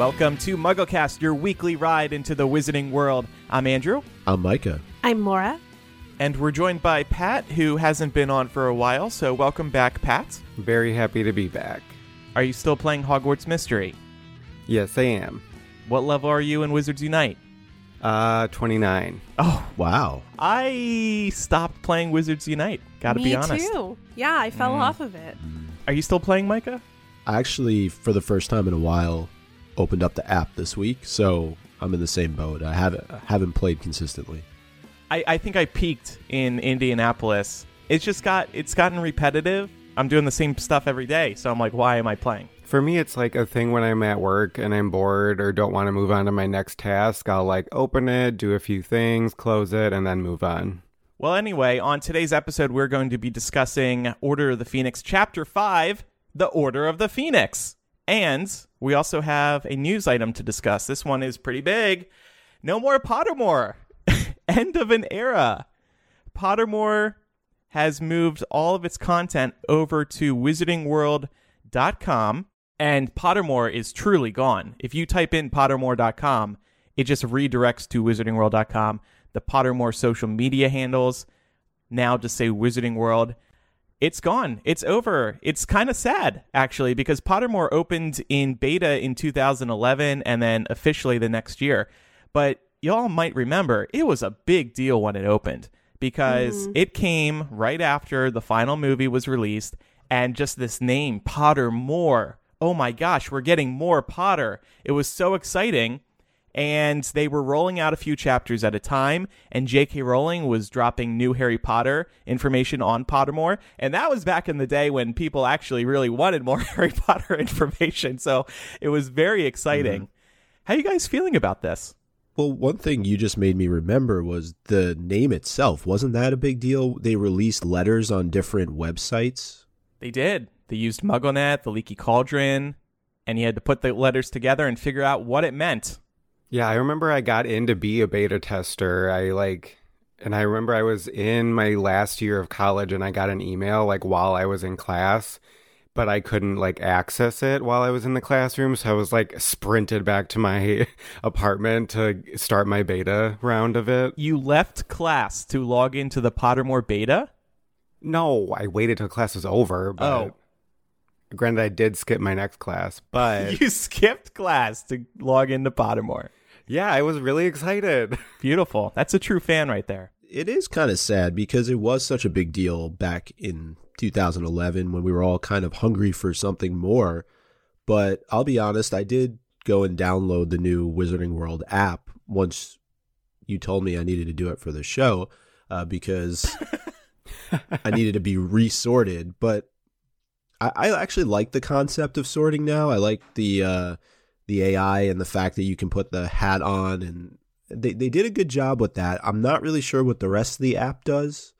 Welcome to MuggleCast, your weekly ride into the wizarding world. I'm Andrew, I'm Micah. I'm Laura. and we're joined by Pat, who hasn't been on for a while. So, welcome back, Pat. Very happy to be back. Are you still playing Hogwarts Mystery? Yes, I am. What level are you in Wizards Unite? Uh, 29. Oh, Wow. I stopped playing Wizards Unite. Gotta Me be honest. too. Yeah, I fell Mm. off of it. Are you still playing, Micah? Actually, for the first time in a while, opened up the app this week, so I'm in the same boat. I haven't haven't played consistently. I, I think I peaked in Indianapolis. It's just got it's gotten repetitive. I'm doing the same stuff every day, so I'm like, why am I playing? For me, it's like a thing when I'm at work and I'm bored or don't want to move on to my next task. I'll like open it, do a few things, close it, and then move on. Well, anyway, on today's episode, we're going to be discussing Order of the Phoenix, Chapter 5, The Order of the Phoenix. And we also have a news item to discuss. This one is pretty big. No more Pottermore. End of an era. Pottermore has moved all of its content over to wizardingworld.com, and Pottermore is truly gone. If you type in pottermore.com, it just redirects to wizardingworld.com. The Pottermore social media handles now just say Wizarding World. It's gone. It's over. It's kind of sad, actually, because Pottermore opened in beta in 2011 and then officially the next year. But y'all might remember it was a big deal when it opened because mm-hmm. it came right after the final movie was released and just this name, Pottermore. Oh my gosh, we're getting more Potter. It was so exciting and they were rolling out a few chapters at a time and J.K. Rowling was dropping new Harry Potter information on Pottermore and that was back in the day when people actually really wanted more Harry Potter information so it was very exciting. Mm-hmm. How you guys feeling about this? Well, one thing you just made me remember was the name itself. Wasn't that a big deal? They released letters on different websites. They did. They used MuggleNet, the Leaky Cauldron, and you had to put the letters together and figure out what it meant. Yeah, I remember I got in to be a beta tester. I like, and I remember I was in my last year of college and I got an email like while I was in class, but I couldn't like access it while I was in the classroom. So I was like sprinted back to my apartment to start my beta round of it. You left class to log into the Pottermore beta? No, I waited till class was over. But Oh. granted, I did skip my next class, but You skipped class to log into Pottermore. Yeah, I was really excited. Beautiful. That's a true fan right there. It is kind of sad because it was such a big deal back in 2011 when we were all kind of hungry for something more. But I'll be honest, I did go and download the new Wizarding World app once you told me I needed to do it for the show uh, because I needed to be resorted. But I, I actually like the concept of sorting now. I like the uh, the AI and the fact that you can put the hat on and they, they did a good job with that. I'm not really sure what the rest of the app does.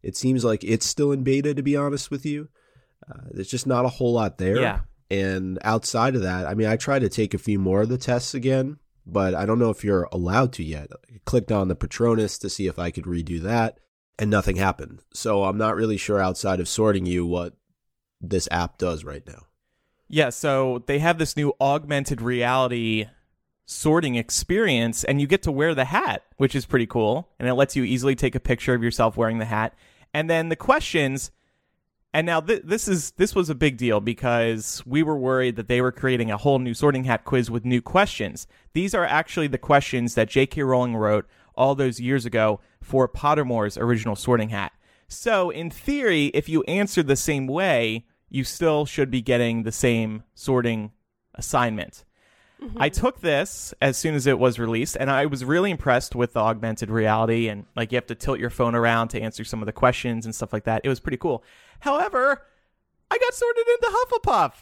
It seems like it's still in beta, to be honest with you. Uh, there's just not a whole lot there. Yeah. And outside of that, I mean, I tried to take a few more of the tests again, but I don't know if you're allowed to yet. I clicked on the Patronus to see if I could redo that, and nothing happened. So I'm not really sure outside of sorting you what this app does right now. Yeah, so they have this new augmented reality sorting experience, and you get to wear the hat, which is pretty cool. And it lets you easily take a picture of yourself wearing the hat. And then the questions. And now th- this is this was a big deal because we were worried that they were creating a whole new sorting hat quiz with new questions. These are actually the questions that J.K. Rowling wrote all those years ago for Pottermore's original sorting hat. So in theory, if you answer the same way, you still should be getting the same sorting assignment. Mm-hmm. I took this as soon as it was released, and I was really impressed with the augmented reality and like you have to tilt your phone around to answer some of the questions and stuff like that. It was pretty cool. However, I got sorted into Hufflepuff.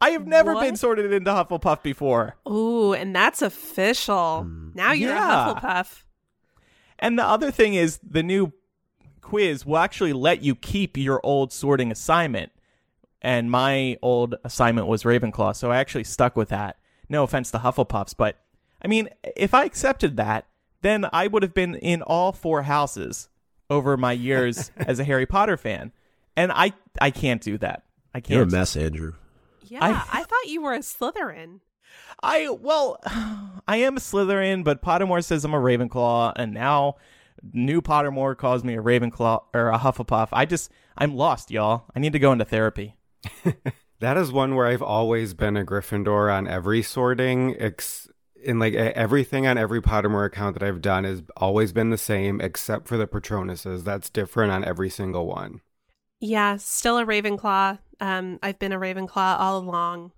I have never What? been sorted into Hufflepuff before. Ooh, and that's official. Mm. now you're yeah. a Hufflepuff. And the other thing is the new quiz will actually let you keep your old sorting assignment. And my old assignment was Ravenclaw, so I actually stuck with that. No offense to Hufflepuffs, but I mean, if I accepted that, then I would have been in all four houses over my years as a Harry Potter fan. And I I can't do that. I can't. You're a mess, Andrew. Yeah, I- I, thought you were a Slytherin. I well, I am a Slytherin, but Pottermore says I'm a Ravenclaw, and now new Pottermore calls me a Ravenclaw or a Hufflepuff. I just I'm lost, y'all. I need to go into therapy. That is one where I've always been a Gryffindor on every sorting. Ex- in like everything on every Pottermore account that I've done has always been the same, except for the Patronuses. That's different on every single one. Yeah, still a Ravenclaw. Um, I've been a Ravenclaw all along.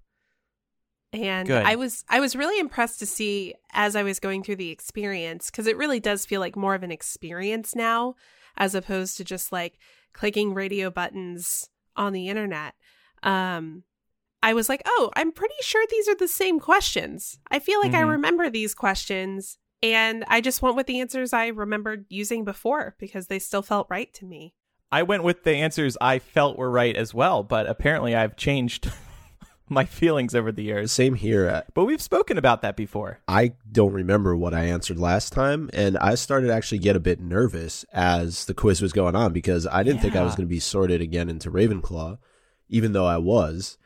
And Good. I was I was really impressed to see as I was going through the experience because it really does feel like more of an experience now as opposed to just like clicking radio buttons on the internet. Um I was like, "Oh, I'm pretty sure these are the same questions. I feel like I Mhm. remember these questions and I just went with the answers I remembered using before because they still felt right to me." I went with the answers I felt were right as well, but apparently I've changed my feelings over the years. Same here. Uh, But we've spoken about that before. I don't remember what I answered last time, and I started to actually get a bit nervous as the quiz was going on because I didn't think I was going to be sorted again into Ravenclaw, even though I was.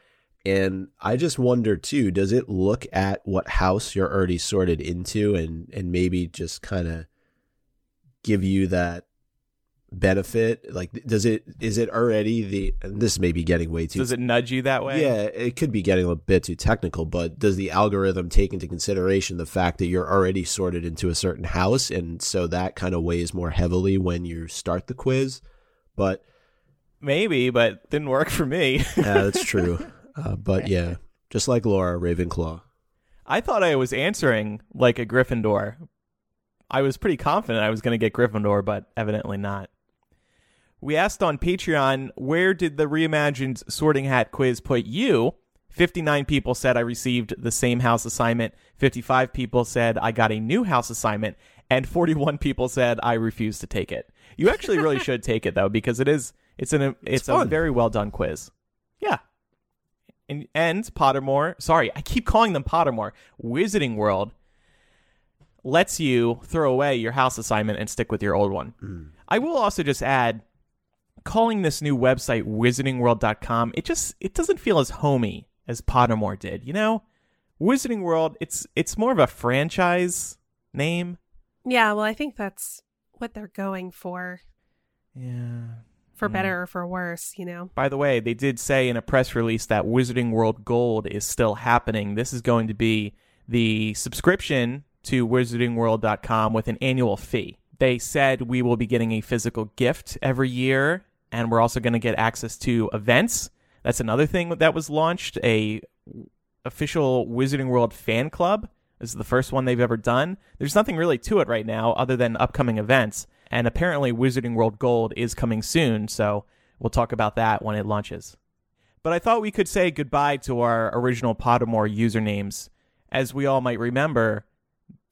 And I just wonder too, does it look at what house you're already sorted into and and maybe just kind of give you that benefit? Like does it is it already the and this may be getting way too Does it nudge you that way? yeah, it could be getting a bit too technical, but does the algorithm take into consideration the fact that you're already sorted into a certain house, and so that kind of weighs more heavily when you start the quiz? But Maybe, but didn't work for me. yeah, that's true. Uh, but yeah, just like Laura Ravenclaw. I thought I was answering like a Gryffindor. I was pretty confident I was going to get Gryffindor, but evidently not. We asked on Patreon, where did the reimagined sorting hat quiz put you? 59 people said I received the same house assignment. 55 people said I got a new house assignment. And 41 people said I refused to take it. You actually really should take it though, because it is, it's an, it's, a very well done quiz. Yeah. And, and Pottermore, sorry, I keep calling them Pottermore. Wizarding World lets you throw away your house assignment and stick with your old one. Hmm. I will also just add calling this new website wizardingworld.com, it just it doesn't feel as homey as Pottermore did, you know? Wizarding World, it's it's more of a franchise name. Yeah, well, I think that's what they're going for, Yeah. For Yeah. better or for worse, you know? By the way, they did say in a press release that Wizarding World Gold is still happening. This is going to be the subscription to wizardingworld.com with an annual fee. They said we will be getting a physical gift every year and we're also going to get access to events. That's another thing that was launched, a official Wizarding World fan club. This is the first one they've ever done. There's nothing really to it right now other than upcoming events. And apparently, Wizarding World Gold is coming soon, so we'll talk about that when it launches. But I thought we could say goodbye to our original Pottermore usernames. As we all might remember,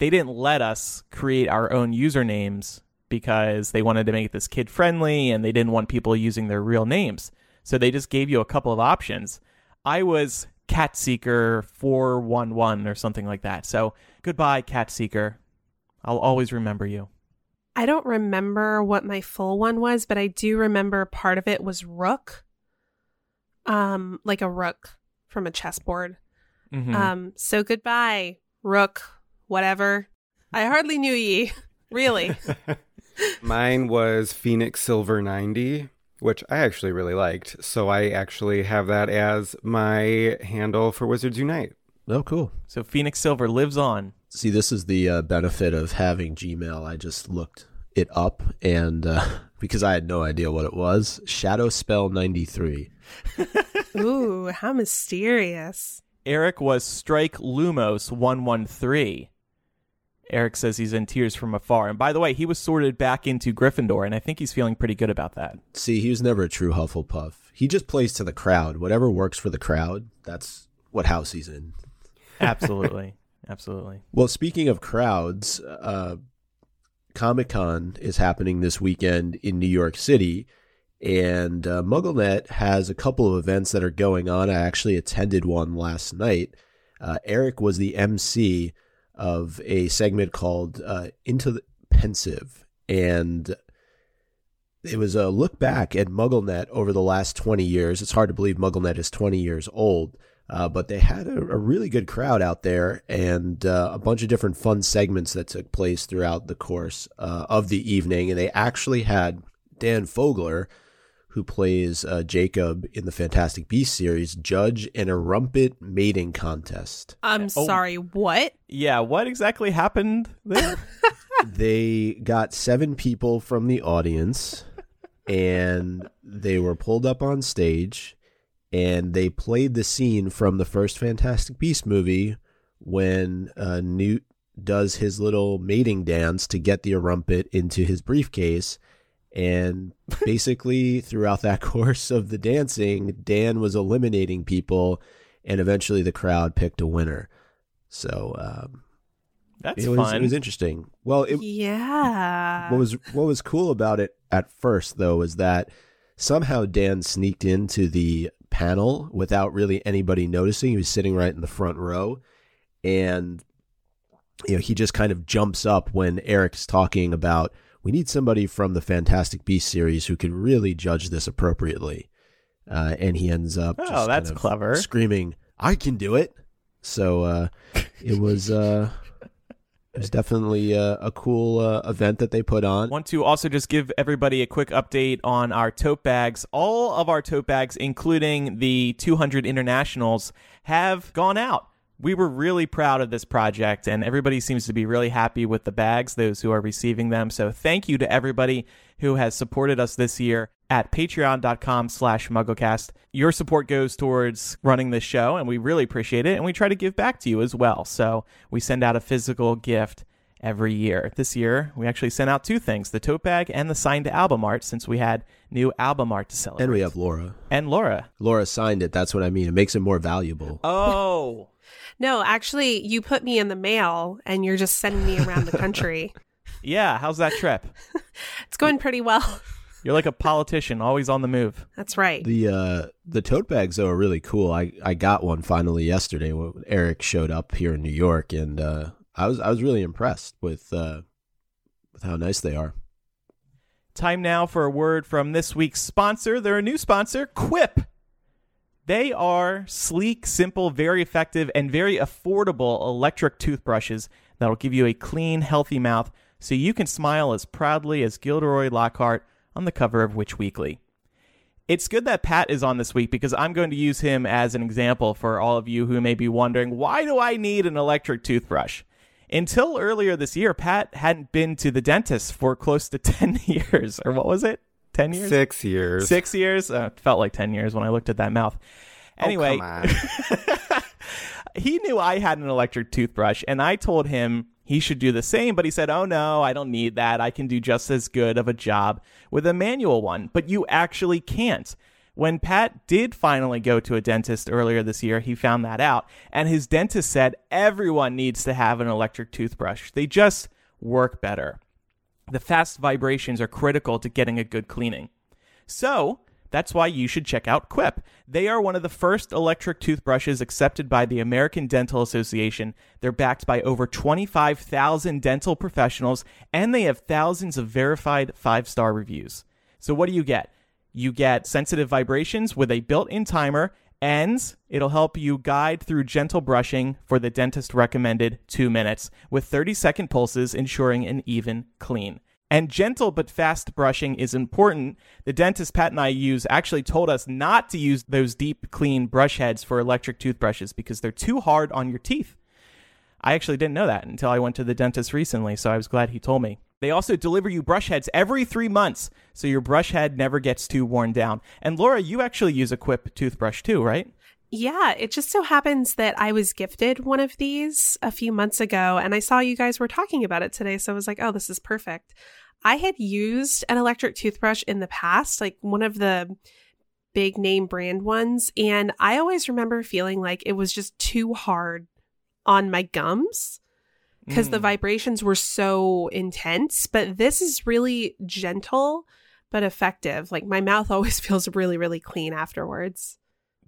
they didn't let us create our own usernames because they wanted to make this kid friendly and they didn't want people using their real names. So they just gave you a couple of options. I was Catseeker411 or something like that. So goodbye, Catseeker. I'll always remember you. I don't remember what my full one was, but I do remember part of it was rook. Um, like a rook from a chessboard. Mhm. Um, so goodbye, rook, whatever. I hardly knew ye. Really. Mine was Phoenix Silver 90, which I actually really liked. So I actually have that as my handle for Wizards Unite. Oh, cool. so Phoenix Silver lives on. See, this is the uh, benefit of having Gmail. I just looked it up, and uh, because I had no idea what it was, Shadow Spell ninety three. Ooh, how mysterious. Eric was Strike Lumos 113. Eric says he's in tears from afar. And by the way, he was sorted back into Gryffindor, and I think he's feeling pretty good about that. See, he was never a true Hufflepuff. He just plays to the crowd. Whatever works for the crowd, that's what house he's in. Absolutely. Absolutely. Well, speaking of crowds, uh, Comic Con is happening this weekend in New York City, and uh, MuggleNet has a couple of events that are going on. I actually attended one last night. Uh, Eric was the MC of a segment called uh, Into the Pensieve, and it was a look back at MuggleNet over the last 20 years. It's hard to believe MuggleNet is 20 years old. Uh, but they had a, a, really good crowd out there and uh, a bunch of different fun segments that took place throughout the course uh, of the evening. And they actually had Dan Fogler, who plays uh, Jacob in the Fantastic Beasts series, judge in a Erumpent mating contest. I'm oh. sorry, what? Yeah, what exactly happened there? they got seven people from the audience and they were pulled up on stage and they played the scene from the first Fantastic Beast movie when uh, Newt does his little mating dance to get the Erumpent into his briefcase. And basically, throughout that course of the dancing, Dan was eliminating people, and eventually the crowd picked a winner. So um, that's it was, fun. It was interesting. Well, it, yeah. What was what was cool about it at first, though, was that somehow Dan sneaked into the panel without really anybody noticing. He was sitting right in the front row, and you know he just kind of jumps up when Eric's talking about we need somebody from the Fantastic Beast series who can really judge this appropriately, uh, and he ends up oh that's clever screaming I can do it. So uh, it was. Uh, it was definitely a, a cool uh, event that they put on. Want to also just give everybody a quick update on our tote bags. All of our tote bags, including the 200 internationals, have gone out. We were really proud of this project, and everybody seems to be really happy with the bags, those who are receiving them. So thank you to everybody who has supported us this year at patreon.com slash mugglecast. Your support goes towards running this show, and we really appreciate it. And we try to give back to you as well. So we send out a physical gift every year. This year, we actually sent out two things the tote bag and the signed album art since we had new album art to celebrate. And we have Laura. And Laura. Laura signed it. That's what I mean. It makes it more valuable. Oh. no, actually, you put me in the mail and you're just sending me around the country. yeah. How's that trip? it's going pretty well. You're like a politician, always on the move. That's right. The uh, the tote bags though are really cool. I, I got one finally yesterday when Eric showed up here in New York, and uh, I was I was really impressed with uh, with how nice they are. Time now for a word from this week's sponsor. They're a new sponsor, Quip. They are sleek, simple, very effective, and very affordable electric toothbrushes that'll give you a clean, healthy mouth so you can smile as proudly as Gilderoy Lockhart on the cover of Witch Weekly. It's good that Pat is on this week because I'm going to use him as an example for all of you who may be wondering why do I need an electric toothbrush? Until earlier this year, Pat hadn't been to the dentist for close to 10 years. Or what was it? 10 years? Six years. Six years? Uh, felt like 10 years when I looked at that mouth. Oh, anyway, oh, he knew I had an electric toothbrush, and I told him he should do the same, but he said, Oh no, I don't need that. I can do just as good of a job with a manual one. But you actually can't. When Pat did finally go to a dentist earlier this year, he found that out. And his dentist said everyone needs to have an electric toothbrush. They just work better. The fast vibrations are critical to getting a good cleaning. So, that's why you should check out Quip. They are one of the first electric toothbrushes accepted by the American Dental Association. They're backed by over 25,000 dental professionals, and they have thousands of verified five star reviews. So, what do you get? You get sensitive vibrations with a built in timer, and it'll help you guide through gentle brushing for the dentist recommended two minutes with 30 second pulses, ensuring an even clean. And gentle but fast brushing is important. The dentist Pat and I use actually told us not to use those deep, clean brush heads for electric toothbrushes because they're too hard on your teeth. I actually didn't know that until I went to the dentist recently, so I was glad he told me. They also deliver you brush heads every three months, so your brush head never gets too worn down. And Laura, you actually use a Quip toothbrush too, right? Yeah, it just so happens that I was gifted one of these a few months ago, and I saw you guys were talking about it today, so I was like, oh, this is perfect. I had used an electric toothbrush in the past, like one of the big name brand ones, and I always remember feeling like it was just too hard on my gums because mm. the vibrations were so intense. But this is really gentle but effective. Like my mouth always feels really, really clean afterwards.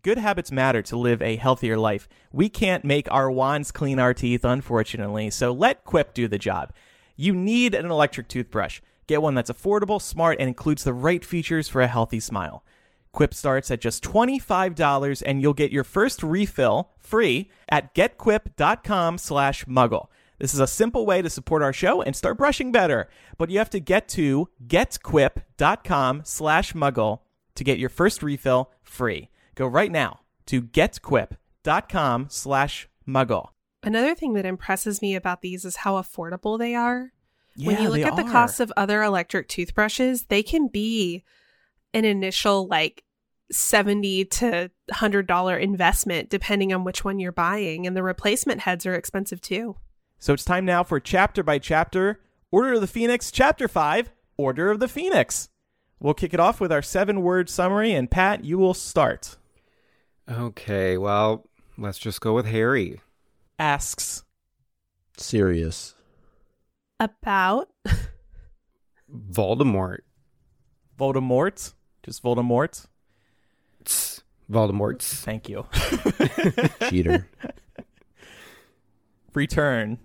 Good habits matter to live a healthier life. We can't make our wands clean our teeth, unfortunately, so let Quip do the job. You need an electric toothbrush. Get one that's affordable, smart, and includes the right features for a healthy smile. Quip starts at just $25 and you'll get your first refill free at getquip.com slash muggle. This is a simple way to support our show and start brushing better, but you have to get to getquip.com slash muggle to get your first refill free. Go right now to getquip.com slash muggle. Another thing that impresses me about these is how affordable they are. Yeah, when you look they at the are. cost of other electric toothbrushes, they can be an initial like 70 to $100 investment depending on which one you're buying and the replacement heads are expensive too. So it's time now for chapter by chapter Order of the Phoenix, Chapter 5 Order of the Phoenix. We'll kick it off with our seven word summary, and Pat, you will start. Okay, well, let's just go with Harry. Asks, Sirius About Voldemort. Voldemort. Just Voldemort. Tss, Voldemort's. Thank you. Cheater. Return.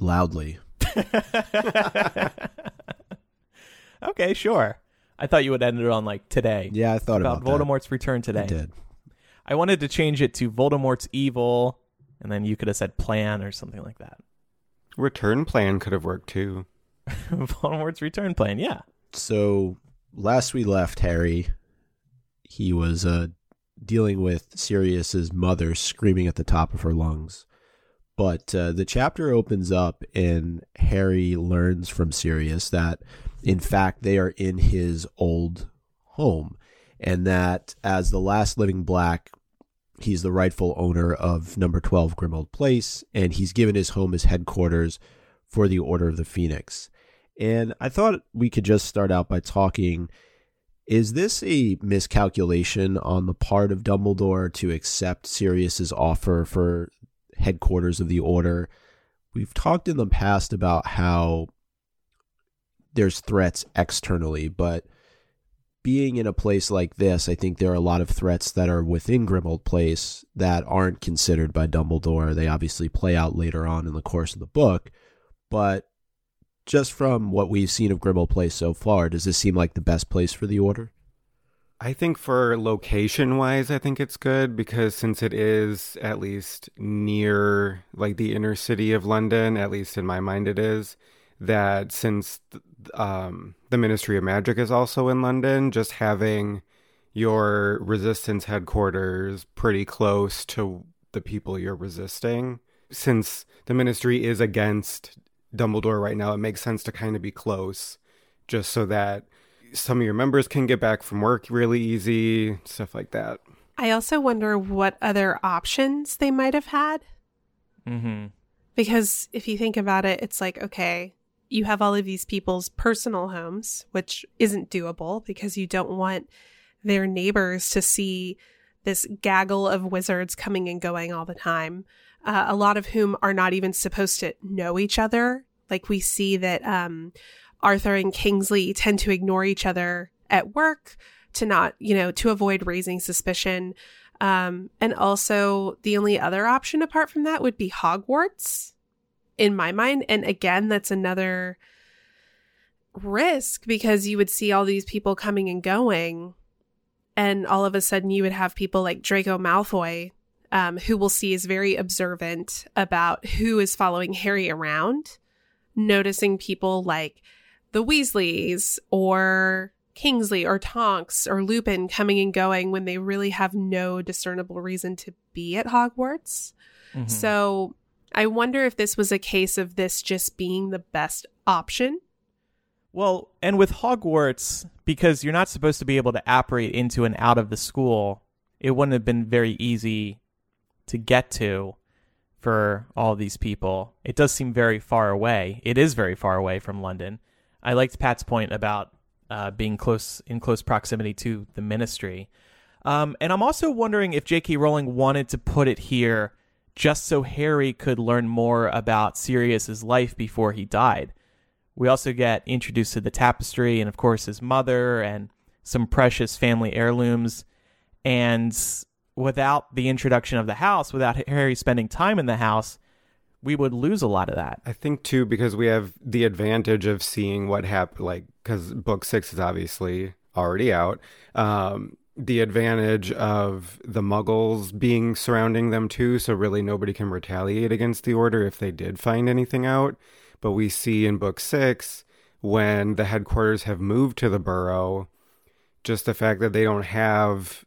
Loudly. okay, sure. I thought you would end it on like today. Yeah, I thought about, about, Voldemort's return today. I did. I wanted to change it to Voldemort's evil, and then you could have said plan or something like that. Return plan could have worked too. Voldemort's return plan, yeah. So last we left Harry, he was uh, dealing with Sirius's mother screaming at the top of her lungs. But uh, the chapter opens up, and Harry learns from Sirius that, in fact, they are in his old home, and that as the last living black, he's the rightful owner of number 12 Grimmauld Place, and he's given his home as headquarters for the Order of the Phoenix. And I thought we could just start out by talking is this a miscalculation on the part of Dumbledore to accept Sirius's offer for headquarters of the order? We've talked in the past about how there's threats externally, but being in a place like this, I think there are a lot of threats that are within Grimmauld Place that aren't considered by Dumbledore. They obviously play out later on in the course of the book, but just from what we've seen of Grimmauld Place so far, does this seem like the best place for the Order? I think for location wise, I think it's good because since it is at least near like the inner city of London, at least in my mind it is, that since um, the Ministry of Magic is also in London, just having your resistance headquarters pretty close to the people you're resisting, since the ministry is against Dumbledore right now, it makes sense to kind of be close just so that some of your members can get back from work really easy, stuff like that. I also wonder what other options they might have had. Mm-hmm. Because if you think about it, it's like, okay, you have all of these people's personal homes, which isn't doable because you don't want their neighbors to see this gaggle of wizards coming and going all the time. Uh, a lot of whom are not even supposed to know each other. Like we see that um, Arthur and Kingsley tend to ignore each other at work to not, you know, to avoid raising suspicion. Um, and also, the only other option apart from that would be Hogwarts, in my mind. And again, that's another risk because you would see all these people coming and going, and all of a sudden you would have people like Draco Malfoy, um, who we'll see is very observant about who is following Harry around, noticing people like the Weasleys or Kingsley or Tonks or Lupin coming and going when they really have no discernible reason to be at Hogwarts. Mm-hmm. So I wonder if this was a case of this just being the best option. Well, and with Hogwarts, because you're not supposed to be able to apparate into and out of the school, it wouldn't have been very easy to get to for all these people. It does seem very far away. It is very far away from London. I liked Pat's point about uh, being close in close proximity to the ministry. Um, and I'm also wondering if J.K. Rowling wanted to put it here just so Harry could learn more about Sirius's life before he died. We also get introduced to the tapestry and, of course, his mother and some precious family heirlooms. And without the introduction of the house, without Harry spending time in the house, we would lose a lot of that. I think too because we have the advantage of seeing what happened, like because book six is obviously already out. Um, the advantage of the muggles being surrounding them too, so really nobody can retaliate against the order if they did find anything out. But we see in book six when the headquarters have moved to the burrow, just the fact that they don't have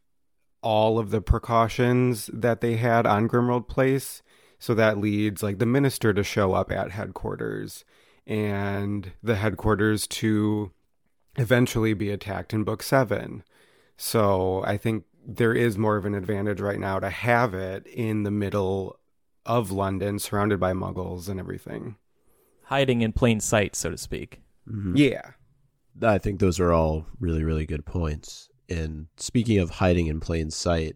all of the precautions that they had on Grimmauld Place. So that leads like the minister to show up at headquarters and the headquarters to eventually be attacked in book seven. So I think there is more of an advantage right now to have it in the middle of London, surrounded by muggles and everything. Hiding in plain sight, so to speak. Mhm. Yeah. I think those are all really, really good points. And speaking of hiding in plain sight,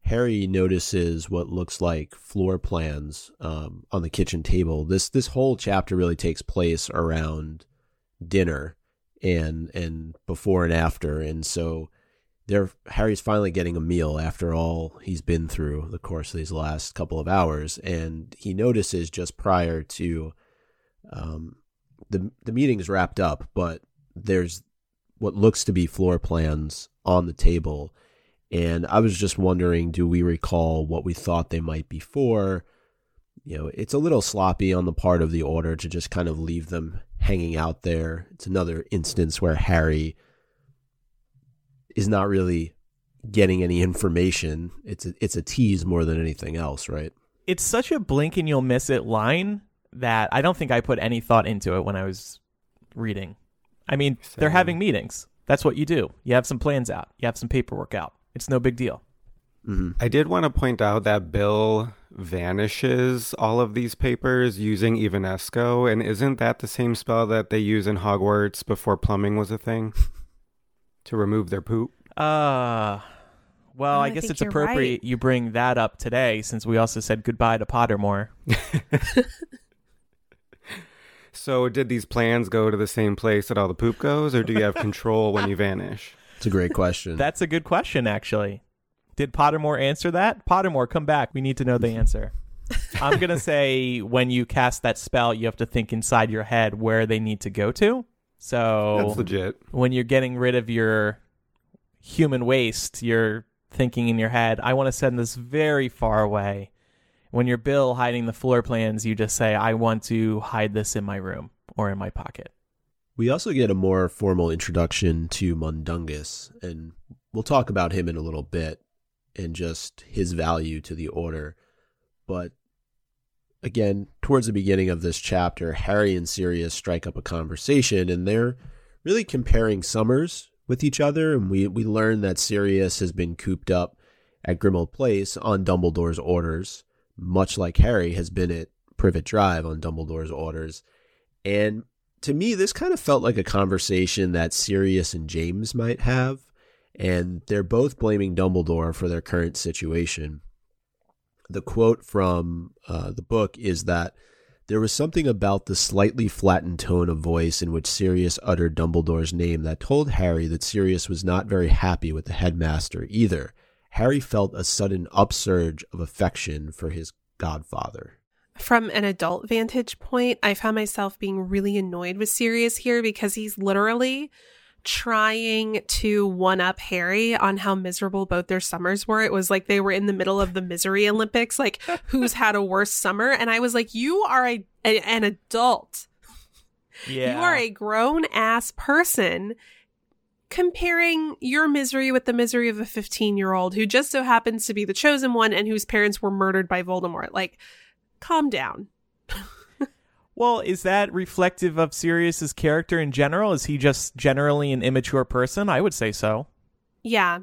Harry notices what looks like floor plans um, on the kitchen table. This this whole chapter really takes place around dinner and and before and after, and so Harry's finally getting a meal after all he's been through the course of these last couple of hours, and he notices just prior to um, the the meeting's wrapped up, but there's what looks to be floor plans on the table. And I was just wondering, do we recall what we thought they might be for? You know, it's a little sloppy on the part of the order to just kind of leave them hanging out there. It's another instance where Harry is not really getting any information. It's a, it's a tease more than anything else, right? It's such a blink and you'll miss it line that I don't think I put any thought into it when I was reading. I mean, they're having meetings. That's what you do. You have some plans out. You have some paperwork out. It's no big deal. hmm I did want to point out that Bill vanishes all of these papers using Evanesco, and isn't that the same spell that they use in Hogwarts before plumbing was a thing? to remove their poop? Uh well, Oh, I I guess it's appropriate right. you bring that up today since we also said goodbye to Pottermore. So, did these plans go to the same place that all the poop goes, or do you have control when you vanish? It's a great question. That's a good question, actually. Did Pottermore answer that? Pottermore, come back. We need to know the answer. I'm going to say when you cast that spell, you have to think inside your head where they need to go to. So That's legit. when you're getting rid of your human waste, you're thinking in your head, I want to send this very far away. When you're Bill hiding the floor plans, you just say, I want to hide this in my room or in my pocket. We also get a more formal introduction to Mundungus, and we'll talk about him in a little bit and just his value to the order. But again, towards the beginning of this chapter, Harry and Sirius strike up a conversation, and they're really comparing summers with each other. And we, we learn that Sirius has been cooped up at Grimmauld Place on Dumbledore's orders, much like Harry has been at Privet Drive on Dumbledore's orders. And to me, this kind of felt like a conversation that Sirius and James might have, and they're both blaming Dumbledore for their current situation. The quote from uh, the book is that there was something about the slightly flattened tone of voice in which Sirius uttered Dumbledore's name that told Harry that Sirius was not very happy with the headmaster either. Harry felt a sudden upsurge of affection for his godfather. From an adult vantage point, I found myself being really annoyed with Sirius here because he's literally trying to one up Harry on how miserable both their summers were. It was like they were in the middle of the misery Olympics, like who's had a worse summer. And I was like, you are a, a- an adult. Yeah. You are a grown ass person comparing your misery with the misery of a 15 year old who just so happens to be the chosen one and whose parents were murdered by Voldemort. Like, calm down. Well, is that reflective of Sirius's character in general? Is he just generally an immature person? I would say so. Yeah.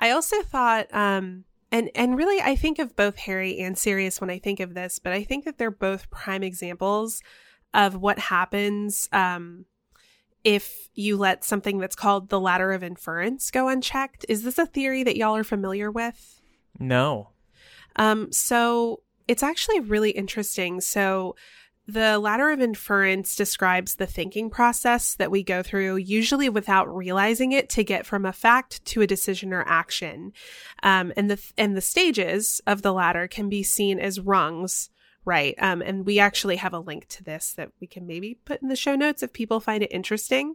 I also thought, um, and and really, I think of both Harry and Sirius when I think of this, but I think that they're both prime examples of what happens um, if you let something that's called the ladder of inference go unchecked. Is this a theory that y'all are familiar with? No. Um, so it's actually really interesting. So the ladder of inference describes the thinking process that we go through, usually without realizing it, to get from a fact to a decision or action. Um, and the and the stages of the ladder can be seen as rungs Right. Um, and we actually have a link to this that we can maybe put in the show notes if people find it interesting.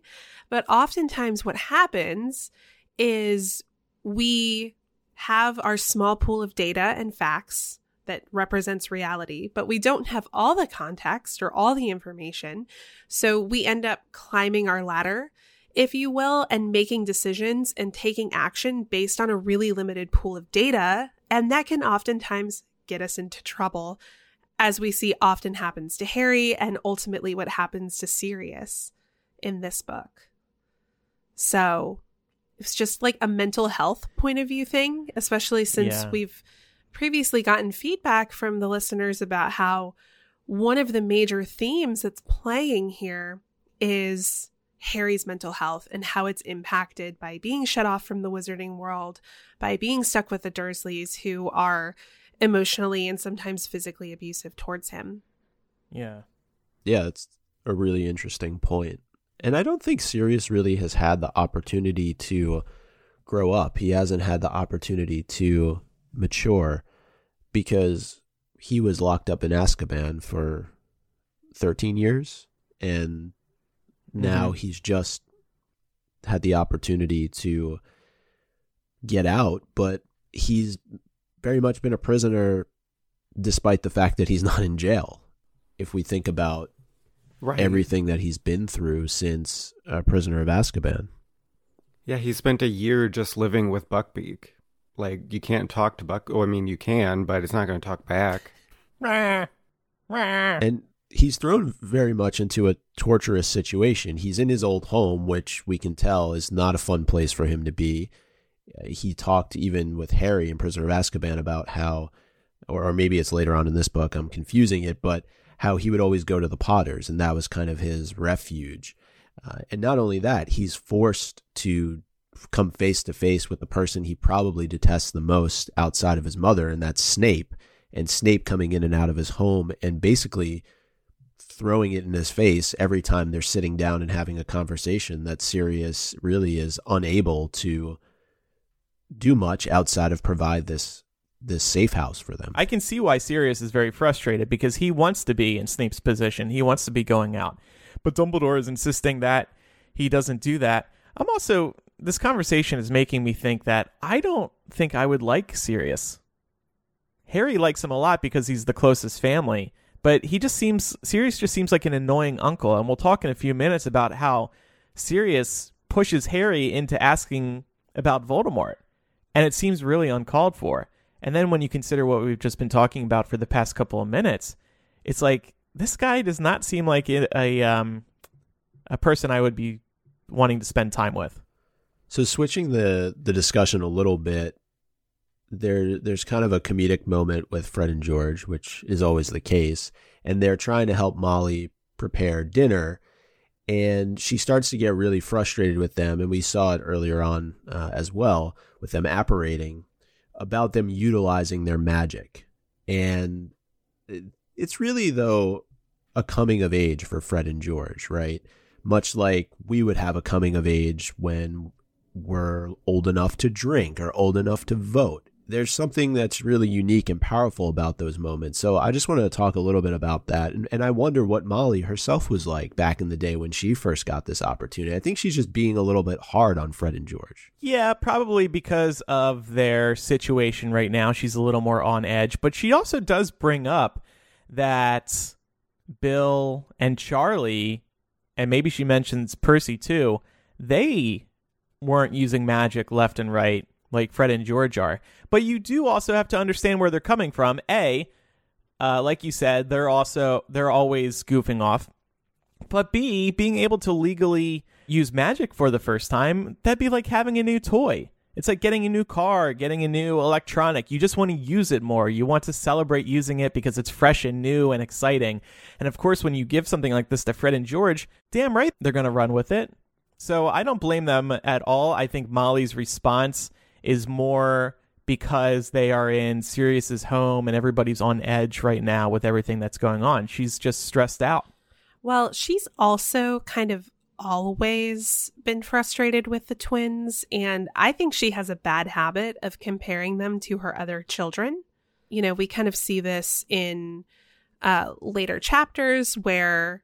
But oftentimes, what happens is we have our small pool of data and facts that represents reality, but we don't have all the context or all the information. So we end up climbing our ladder, if you will, and making decisions and taking action based on a really limited pool of data. And that can oftentimes get us into trouble as we see often happens to Harry and ultimately what happens to Sirius in this book. So it's just like a mental health point of view thing, especially since Yeah. we've previously gotten feedback from the listeners about how one of the major themes that's playing here is Harry's mental health and how it's impacted by being shut off from the wizarding world, by being stuck with the Dursleys who are emotionally and sometimes physically abusive towards him. Yeah. Yeah, it's a really interesting point. And I don't think Sirius really has had the opportunity to grow up. He hasn't had the opportunity to mature because he was locked up in Azkaban for 13 years and now Mhm. he's just had the opportunity to get out, but he's very much been a prisoner despite the fact that he's not in jail. If we think about Right. everything that he's been through since a prisoner of Azkaban. Yeah, he spent a year just living with Buckbeak. Like you can't talk to Buck. Oh, I mean you can, but it's not going to talk back. And he's thrown very much into a torturous situation. He's in his old home, which we can tell is not a fun place for him to be. Uh, He talked even with Harry in Prisoner of Azkaban about how, or, or maybe it's later on in this book, I'm confusing it, but how he would always go to the Potters, and that was kind of his refuge. Uh, and not only that, he's forced to come face to face with the person he probably detests the most outside of his mother, and that's Snape. And Snape coming in and out of his home and basically throwing it in his face every time they're sitting down and having a conversation that Sirius really is unable to do much outside of provide this this safe house for them. I can see why Sirius is very frustrated because he wants to be in Snape's position. He wants to be going out. But Dumbledore is insisting that he doesn't do that. I'm also this conversation is making me think that I don't think I would like Sirius. Harry likes him a lot because he's the closest family, but he just seems Sirius just seems like an annoying uncle, and we'll talk in a few minutes about how Sirius pushes Harry into asking about Voldemort, and it seems really uncalled for. And then when you consider what we've just been talking about for the past couple of minutes, it's like this guy does not seem like a, a um a person I would be wanting to spend time with. So switching the the discussion a little bit, there there's kind of a comedic moment with Fred and George, which is always the case, and they're trying to help Molly prepare dinner, and she starts to get really frustrated with them, and we saw it earlier on uh, as well with them apparating about them utilizing their magic, and it- it's really though a coming of age for Fred and George, right? Much like we would have a coming of age when we're old enough to drink or old enough to vote. There's something that's really unique and powerful about those moments. So I just wanted to talk a little bit about that. And, and I wonder what Molly herself was like back in the day when she first got this opportunity. I think she's just being a little bit hard on Fred and George. Yeah, probably because of their situation right now. She's a little more on edge, but she also does bring up that Bill and Charlie, and maybe she mentions Percy too, they weren't using magic left and right like Fred and George are. But you do also have to understand where they're coming from. A, uh, like you said, they're also they're always goofing off. But B, being able to legally use magic for the first time, that'd be like having a new toy. It's like getting a new car, getting a new electronic. You just want to use it more. You want to celebrate using it because it's fresh and new and exciting. And of course, when you give something like this to Fred and George, damn right they're going to run with it. So I don't blame them at all. I think Molly's response is more because they are in Sirius's home and everybody's on edge right now with everything that's going on. She's just stressed out. Well, she's also kind of always been frustrated with the twins, and I think she has a bad habit of comparing them to her other children. You know, we kind of see this in uh, later chapters where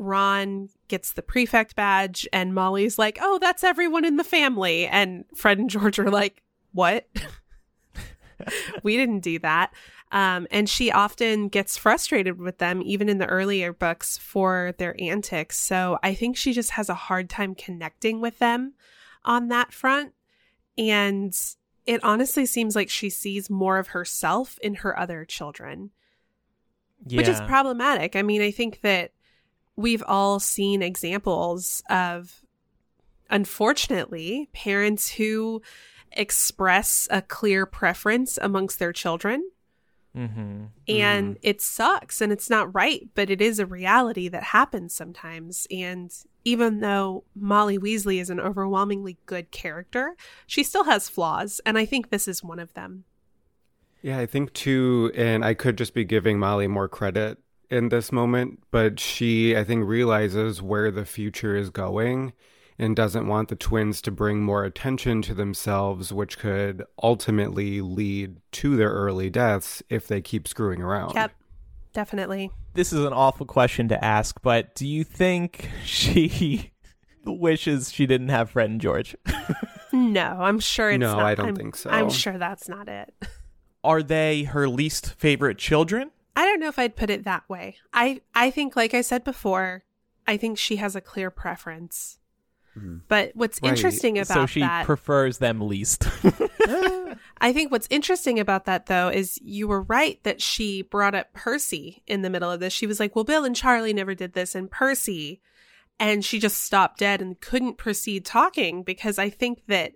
Ron gets the prefect badge and Molly's like, "Oh, that's everyone in the family." And Fred and George are like, "What?" we didn't do that. Um, and she often gets frustrated with them, even in the earlier books, for their antics. So I think she just has a hard time connecting with them on that front. And it honestly seems like she sees more of herself in her other children, Yeah. which is problematic. I mean, I think that we've all seen examples of, unfortunately, parents who express a clear preference amongst their children. Mm-hmm. and it sucks and it's not right but it is a reality that happens sometimes. And even though molly weasley is an overwhelmingly good character she still has flaws and i think this is one of them. Yeah, I think too, and I could just be giving Molly more credit in this moment, but she, I think, realizes where the future is going and doesn't want the twins to bring more attention to themselves, which could ultimately lead to their early deaths if they keep screwing around. yep definitely This is an awful question to ask, but do you think she wishes she didn't have Fred and George? no i'm sure it's No, not I don't I'm- think so. i'm sure that's not it Are they her least favorite children? I don't know if i'd put it that way i i think like i said before i think she has a clear preference hmm. but what's Right. interesting about so she that prefers them least. I think what's interesting about that though is you were right that she brought up Percy in the middle of this. She was like, "Well, Bill and Charlie never did this and Percy." And she just stopped dead and couldn't proceed talking because I think that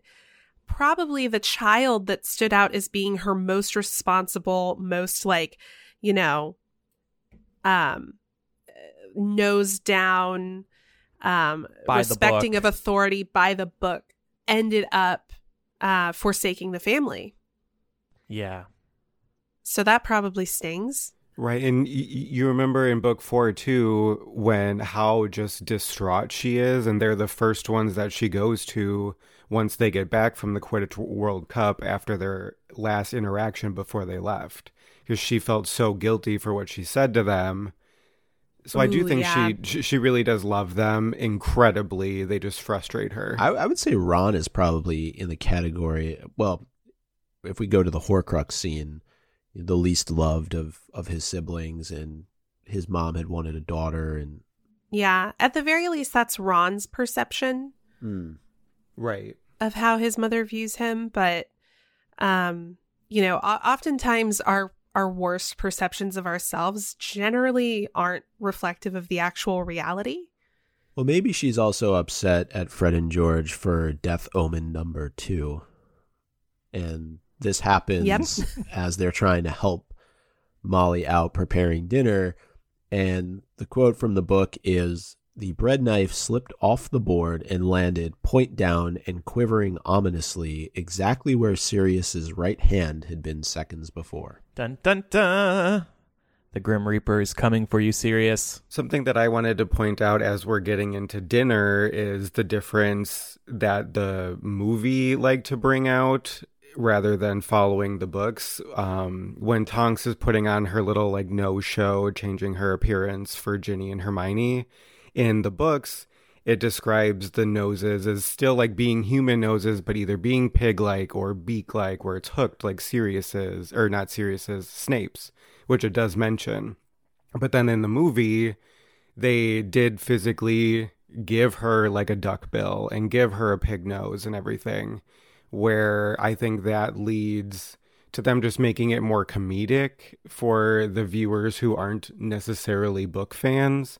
probably the child that stood out as being her most responsible, most like, you know, um nose down um By respecting of authority by the book ended up uh forsaking the family. yeah. So that probably stings. Right, and y- y- you remember in book four too when how just distraught she is, and they're the first ones that she goes to once they get back from the Quidditch World Cup after their last interaction before they left, because she felt so guilty for what she said to them. So I do think yeah. she she she really does love them incredibly. They just frustrate her. I, I would say Ron is probably in the category. Well, if we go to the Horcrux scene, the least loved of of his siblings, and his mom had wanted a daughter, and Yeah, at the very least that's Ron's perception right. of how his mother views him, but um you know, oftentimes our our worst perceptions of ourselves generally aren't reflective of the actual reality. well, maybe she's also upset at Fred and George for Death Omen number two, and this happens Yep. as they're trying to help Molly out preparing dinner. And the quote from the book is The bread knife slipped off the board and landed point down and quivering ominously exactly where Sirius's right hand had been seconds before. Dun dun dun. The Grim Reaper is coming for you, Sirius. Something that I wanted to point out as we're getting into dinner is the difference that the movie liked to bring out rather than following the books. Um, when Tonks is putting on her little like no show, changing her appearance for Ginny and Hermione, in the books, it describes the noses as still like being human noses, but either being pig like or beak like, where it's hooked like Sirius's, or not Sirius's, Snape's, which it does mention. But then in the movie, they did physically give her like a duck bill and give her a pig nose and everything, where I think that leads to them just making it more comedic for the viewers who aren't necessarily book fans.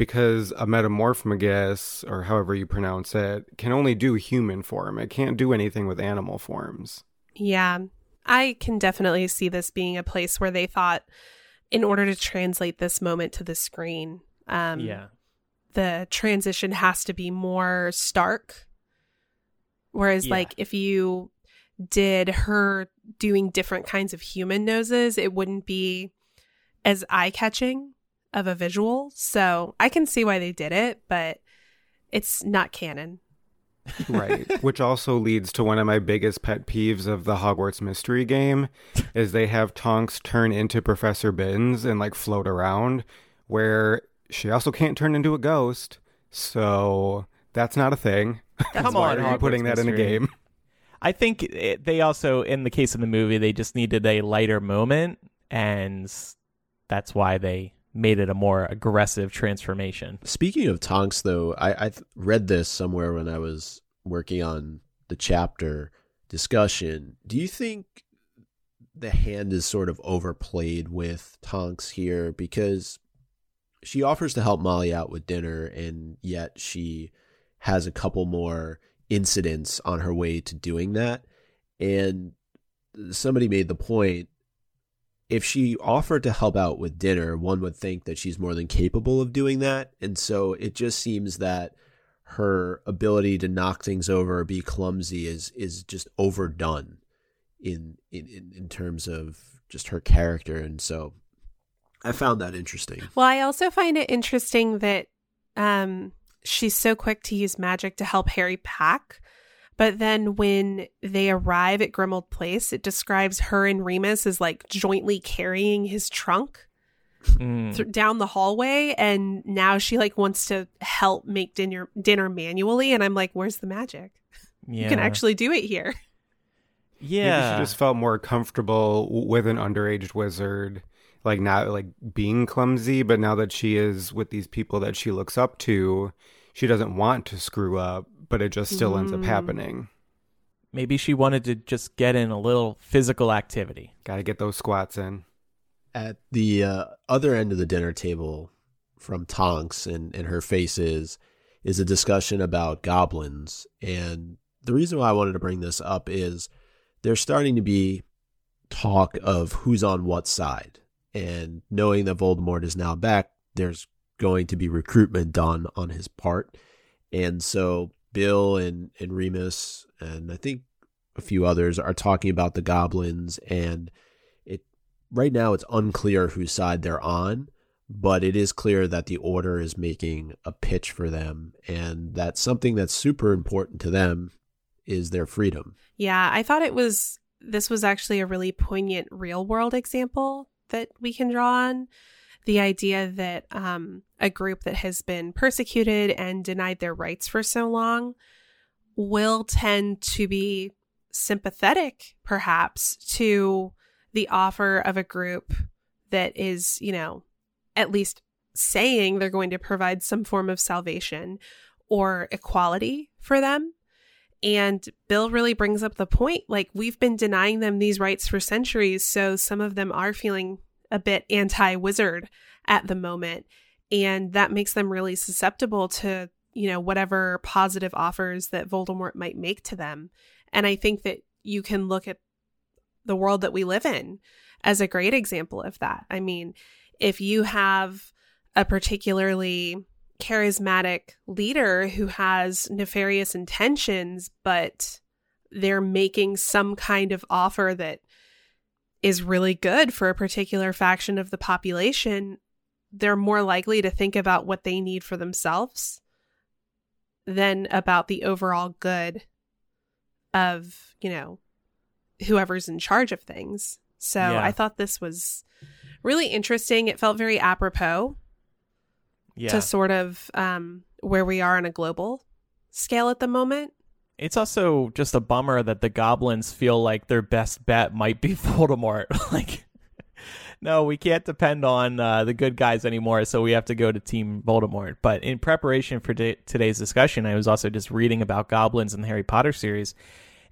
Because a metamorphomagus, or however you pronounce it, can only do human form. It can't do anything with animal forms. Yeah, I can definitely see this being a place where they thought, in order to translate this moment to the screen, um, yeah. the transition has to be more stark. Whereas, Yeah. like, if you did her doing different kinds of human noses, it wouldn't be as eye catching of a visual. So I can see why they did it, but it's not canon. right. Which also leads to one of my biggest pet peeves of the Hogwarts mystery game is they have Tonks turn into Professor Binns and like float around where she also can't turn into a ghost. So that's not a thing. Come Why on, are you putting that in a game? I think it, they also, in the case of the movie, they just needed a lighter moment, and that's why they made it a more aggressive transformation. Speaking of Tonks, though, I, I read this somewhere when I was working on the chapter discussion. Do you think the hand is sort of overplayed with Tonks here? Because she offers to help Molly out with dinner, and yet she has a couple more incidents on her way to doing that. And somebody made the point if she offered to help out with dinner, one would think that she's more than capable of doing that. And so it just seems that her ability to knock things over or be clumsy is is just overdone in in in, terms of just her character. And so I found that interesting. Well, I also find it interesting that um, she's so quick to use magic to help Harry pack. But then when they arrive at Grimmauld Place, it describes her and Remus as like jointly carrying his trunk Mm. th- down the hallway. And now she like wants to help make dinner dinner manually. And I'm like, where's the magic? Yeah. You can actually do it here. Maybe Yeah. she just felt more comfortable with an underage wizard, like not like being clumsy, but now that she is with these people that she looks up to, she doesn't want to screw up, but it just still ends up Mm. happening. Maybe she wanted to just get in a little physical activity. Got to get those squats in. At the uh, other end of the dinner table from Tonks and, and her faces is a discussion about goblins. And the reason why I wanted to bring this up is there's starting to be talk of who's on what side. And knowing that Voldemort is now back, there's going to be recruitment done on his part. And so Bill and, and Remus and I think a few others are talking about the goblins and it right now it's unclear whose side they're on, but it is clear that the order is making a pitch for them and that something that's super important to them is their freedom. Yeah, I thought it was this was actually a really poignant real world example that we can draw on. The idea that um, a group that has been persecuted and denied their rights for so long will tend to be sympathetic, perhaps, to the offer of a group that is, you know, at least saying they're going to provide some form of salvation or equality for them. And Bill really brings up the point like, we've been denying them these rights for centuries. So some of them are feeling a bit anti wizard at the moment. And that makes them really susceptible to, you know, whatever positive offers that Voldemort might make to them. And I think that you can look at the world that we live in as a great example of that. I mean, if you have a particularly charismatic leader who has nefarious intentions, but they're making some kind of offer that is really good for a particular faction of the population, they're more likely to think about what they need for themselves than about the overall good of, you know, whoever's in charge of things. So Yeah. I thought this was really interesting. It felt very apropos Yeah. to sort of um, where we are on a global scale at the moment. It's also just a bummer that the goblins feel like their best bet might be Voldemort. like, no, we can't depend on uh, the good guys anymore, so we have to go to Team Voldemort. But in preparation for t- today's discussion, I was also just reading about goblins in the Harry Potter series,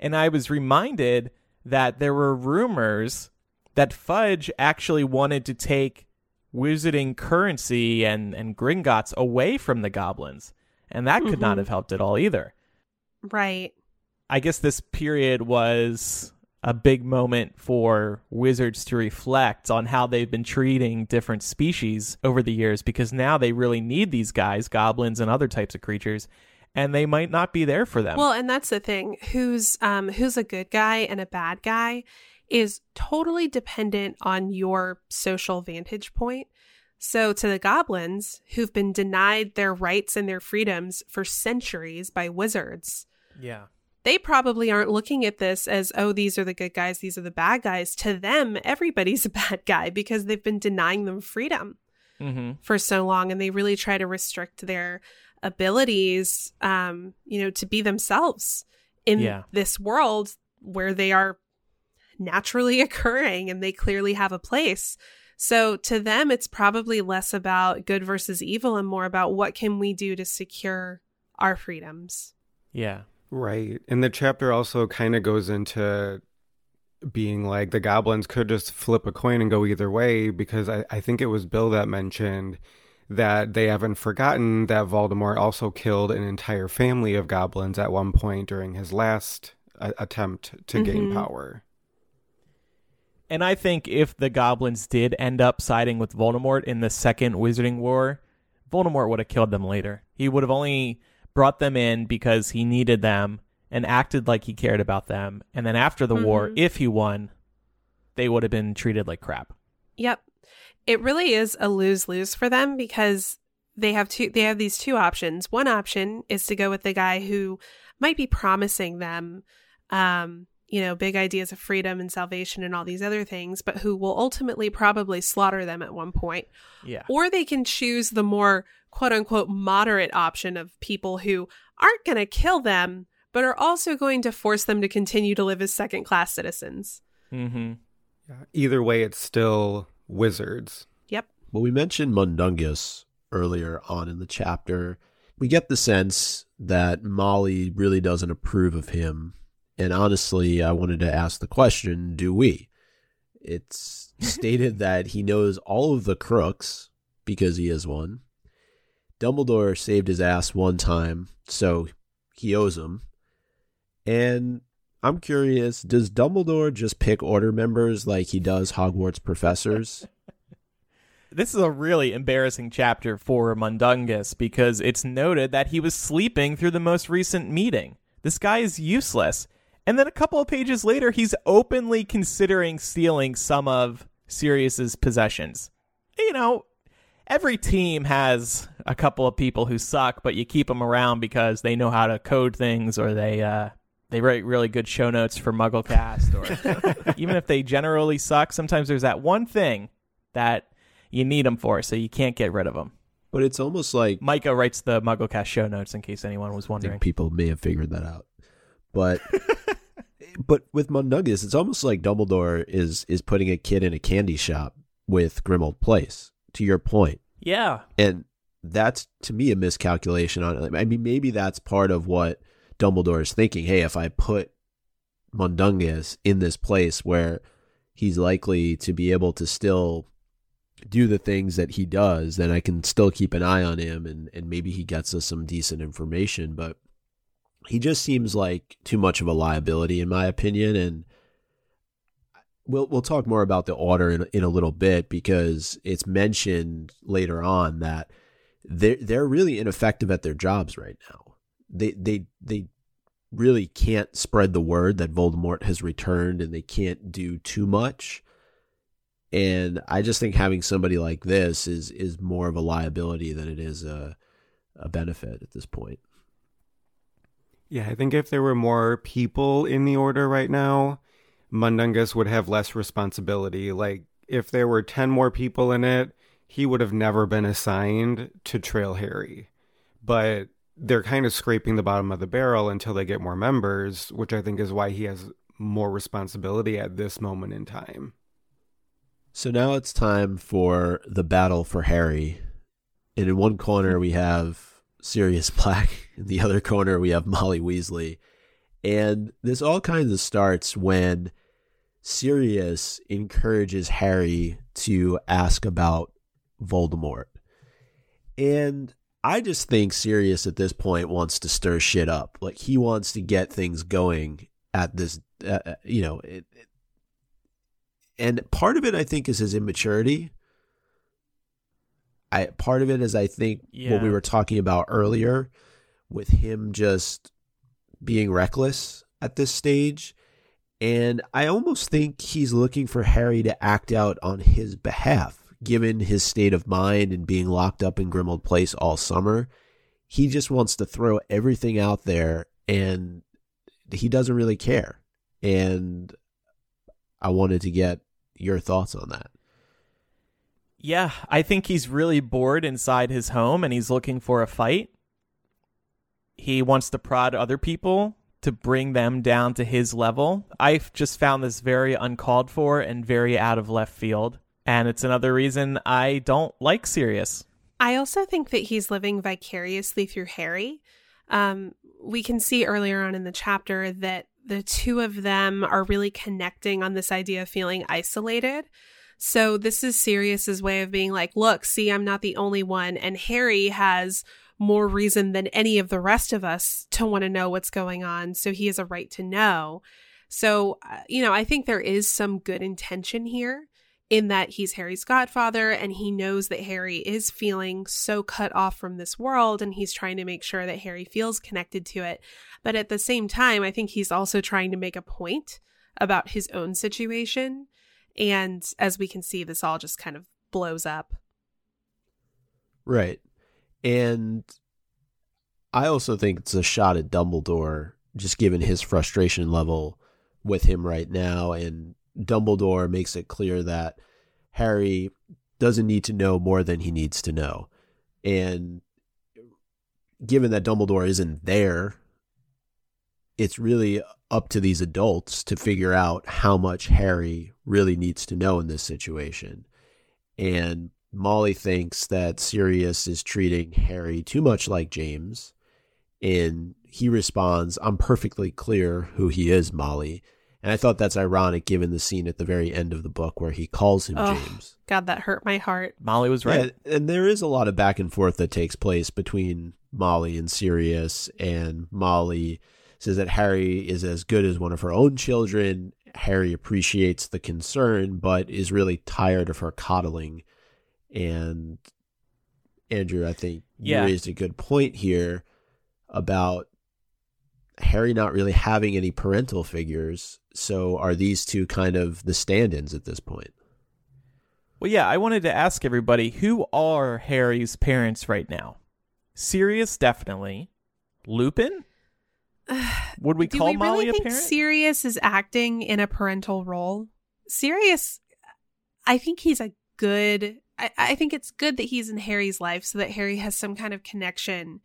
and I was reminded that there were rumors that Fudge actually wanted to take wizarding currency and, and Gringotts away from the goblins, and that could not Mhm. have helped at all either. Right. I guess this period was a big moment for wizards to reflect on how they've been treating different species over the years because now they really need these guys, goblins and other types of creatures, and they might not be there for them. Well, and that's the thing. Who's um who's a good guy and a bad guy is totally dependent on your social vantage point. So to the goblins who've been denied their rights and their freedoms for centuries by wizards, Yeah. They probably aren't looking at this as, oh, these are the good guys, these are the bad guys. To them, everybody's a bad guy because they've been denying them freedom Mm-hmm. for so long and they really try to restrict their abilities um you know to be themselves in Yeah. this world where they are naturally occurring and they clearly have a place so to them it's probably less about good versus evil and more about what can we do to secure our freedoms Yeah. Right. And the chapter also kind of goes into being like the goblins could just flip a coin and go either way because I, I think it was Bill that mentioned that they haven't forgotten that Voldemort also killed an entire family of goblins at one point during his last uh, attempt to gain Mhm. power. And I think if the goblins did end up siding with Voldemort in the second Wizarding War, Voldemort would have killed them later. He would have only brought them in because he needed them and acted like he cared about them. And then after the war, Mhm. if he won, they would have been treated like crap. Yep. It really is a lose-lose for them because they have two they have these two options. One option is to go with the guy who might be promising them um, you know, big ideas of freedom and salvation and all these other things, but who will ultimately probably slaughter them at one point. Yeah. Or they can choose the more quote unquote moderate option of people who aren't going to kill them, but are also going to force them to continue to live as second class citizens. Mm-hmm. Yeah. Either way, it's still wizards. Yep. Well, we mentioned Mundungus earlier on in the chapter. We get the sense that Molly really doesn't approve of him. And honestly, I wanted to ask the question do we? It's stated that he knows all of the crooks because he is one. Dumbledore saved his ass one time, so he owes him. And I'm curious does Dumbledore just pick order members like he does Hogwarts professors? This is a really embarrassing chapter for Mundungus because it's noted that he was sleeping through the most recent meeting. This guy is useless. And then a couple of pages later, he's openly considering stealing some of Sirius's possessions. You know, every team has a couple of people who suck, but you keep them around because they know how to code things or they uh, they write really good show notes for MuggleCast. Or even if they generally suck, sometimes there's that one thing that you need them for, so you can't get rid of them. But it's almost like Micah writes the MuggleCast show notes in case anyone was wondering. people may have figured that out. But but with Mundungus, it's almost like Dumbledore is is putting a kid in a candy shop with Grimmauld Place. To your point, Yeah, and that's to me a miscalculation on it. I mean, maybe that's part of what Dumbledore is thinking. Hey, if I put Mundungus in this place where he's likely to be able to still do the things that he does, then I can still keep an eye on him and, and maybe he gets us some decent information. But he just seems like too much of a liability, in my opinion. And we'll we'll talk more about the order in in a little bit because it's mentioned later on that they're they're really ineffective at their jobs right now. They they they really can't spread the word that Voldemort has returned, and they can't do too much. And I just think having somebody like this is is more of a liability than it is a a benefit at this point. Yeah, I think if there were more people in the order right now, Mundungus would have less responsibility. Like, if there were 10 more people in it, he would have never been assigned to Trail Harry. But they're kind of scraping the bottom of the barrel until they get more members, which I think is why he has more responsibility at this moment in time. So now it's time for the battle for Harry. And in one corner we have Sirius Black, in the other corner we have Molly Weasley. And this all kinds of starts when Sirius encourages Harry to ask about Voldemort. And I just think Sirius at this point wants to stir shit up. Like he wants to get things going at this, uh, uh, you know, it, it- and part of it I think is his immaturity. I part of it is I think what we were talking about earlier with him just being reckless at this stage. And I almost think he's looking for Harry to act out on his behalf, given his state of mind and being locked up in Grimmauld Place all summer. He just wants to throw everything out there and he doesn't really care. And I wanted to get your thoughts on that. Yeah, I think he's really bored inside his home and he's looking for a fight. He wants to prod other people to bring them down to his level. I've just found this very uncalled for and very out of left field. And it's another reason I don't like Sirius. I also think that he's living vicariously through Harry. Um, we can see earlier on in the chapter that the two of them are really connecting on this idea of feeling isolated. So this is Sirius's way of being like, look, see, I'm not the only one. And Harry has more reason than any of the rest of us to want to know what's going on. So he has a right to know. So, uh, you know, I think there is some good intention here in that he's Harry's godfather and he knows that Harry is feeling so cut off from this world and he's trying to make sure that Harry feels connected to it. But at the same time, I think he's also trying to make a point about his own situation. And as we can see, this all just kind of blows up. Right. And I also think it's a shot at Dumbledore, just given his frustration level with him right now. And Dumbledore makes it clear that Harry doesn't need to know more than he needs to know. And given that Dumbledore isn't there, it's really up to these adults to figure out how much Harry really needs to know in this situation. And Molly thinks that Sirius is treating Harry too much like James. And he responds, I'm perfectly clear who he is, Molly. And I thought that's ironic given the scene at the very end of the book where he calls him oh, James. God, that hurt my heart. Molly was right. Yeah, and there is a lot of back and forth that takes place between Molly and Sirius. And Molly says that Harry is as good as one of her own children. Harry appreciates the concern, but is really tired of her coddling and Andrew, I think you raised a good point here about Harry not really having any parental figures. So are these two kind of the stand ins at this point? Well, yeah, I wanted to ask everybody who are Harry's parents right now? Sirius, definitely. Lupin? Would we Do call we Molly really a think parent? Sirius is acting in a parental role? Sirius, I think he's a good I, I think it's good that he's in Harry's life so that Harry has some kind of connection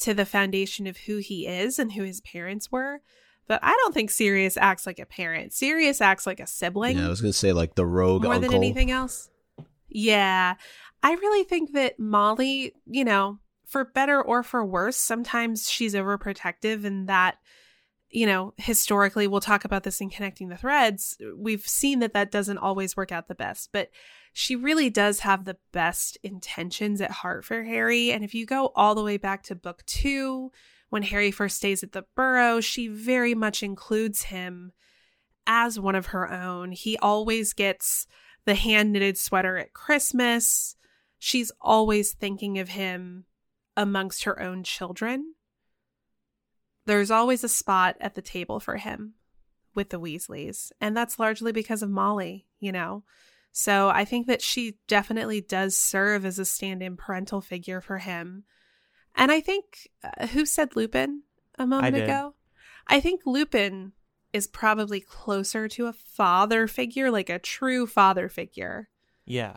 to the foundation of who he is and who his parents were. But I don't think Sirius acts like a parent. Sirius acts like a sibling. Yeah, I was gonna say like the rogue more uncle. than anything else. Yeah, I really think that Molly, you know, for better or for worse, sometimes she's overprotective, and that, you know, historically, we'll talk about this in connecting the threads. We've seen that that doesn't always work out the best, but she really does have the best intentions at heart for Harry. And if you go all the way back to book two, when Harry first stays at the Burrow, she very much includes him as one of her own. He always gets the hand knitted sweater at Christmas. She's always thinking of him amongst her own children. There's always a spot at the table for him with the Weasleys. And that's largely because of Molly, you know. So I think that she definitely does serve as a stand in parental figure for him. And I think, uh, who said Lupin a moment I ago? I think Lupin is probably closer to a father figure, like a true father figure. Yeah.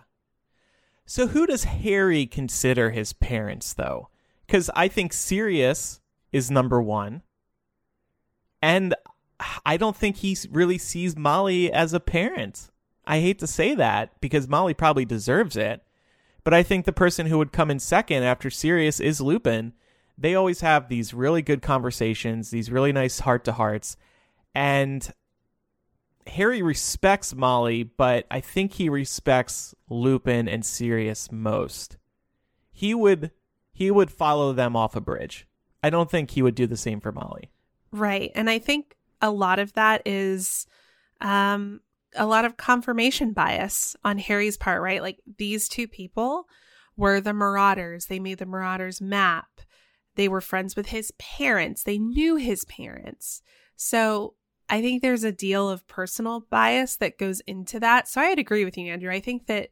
So who does Harry consider his parents, though? Because I think Sirius is number one. And I don't think he really sees Molly as a parent. I hate to say that because Molly probably deserves it, but I think the person who would come in second after Sirius is Lupin. They always have these really good conversations, these really nice heart to hearts, and Harry respects Molly, but I think he respects Lupin and Sirius most. He would he would follow them off a bridge. I don't think he would do the same for Molly. Right. And I think a lot of that is um a lot of confirmation bias on Harry's part, right? Like these two people were the Marauders. They made the Marauders map. They were friends with his parents. They knew his parents. So I think there's a deal of personal bias that goes into that. So I'd agree with you, Andrew. I think that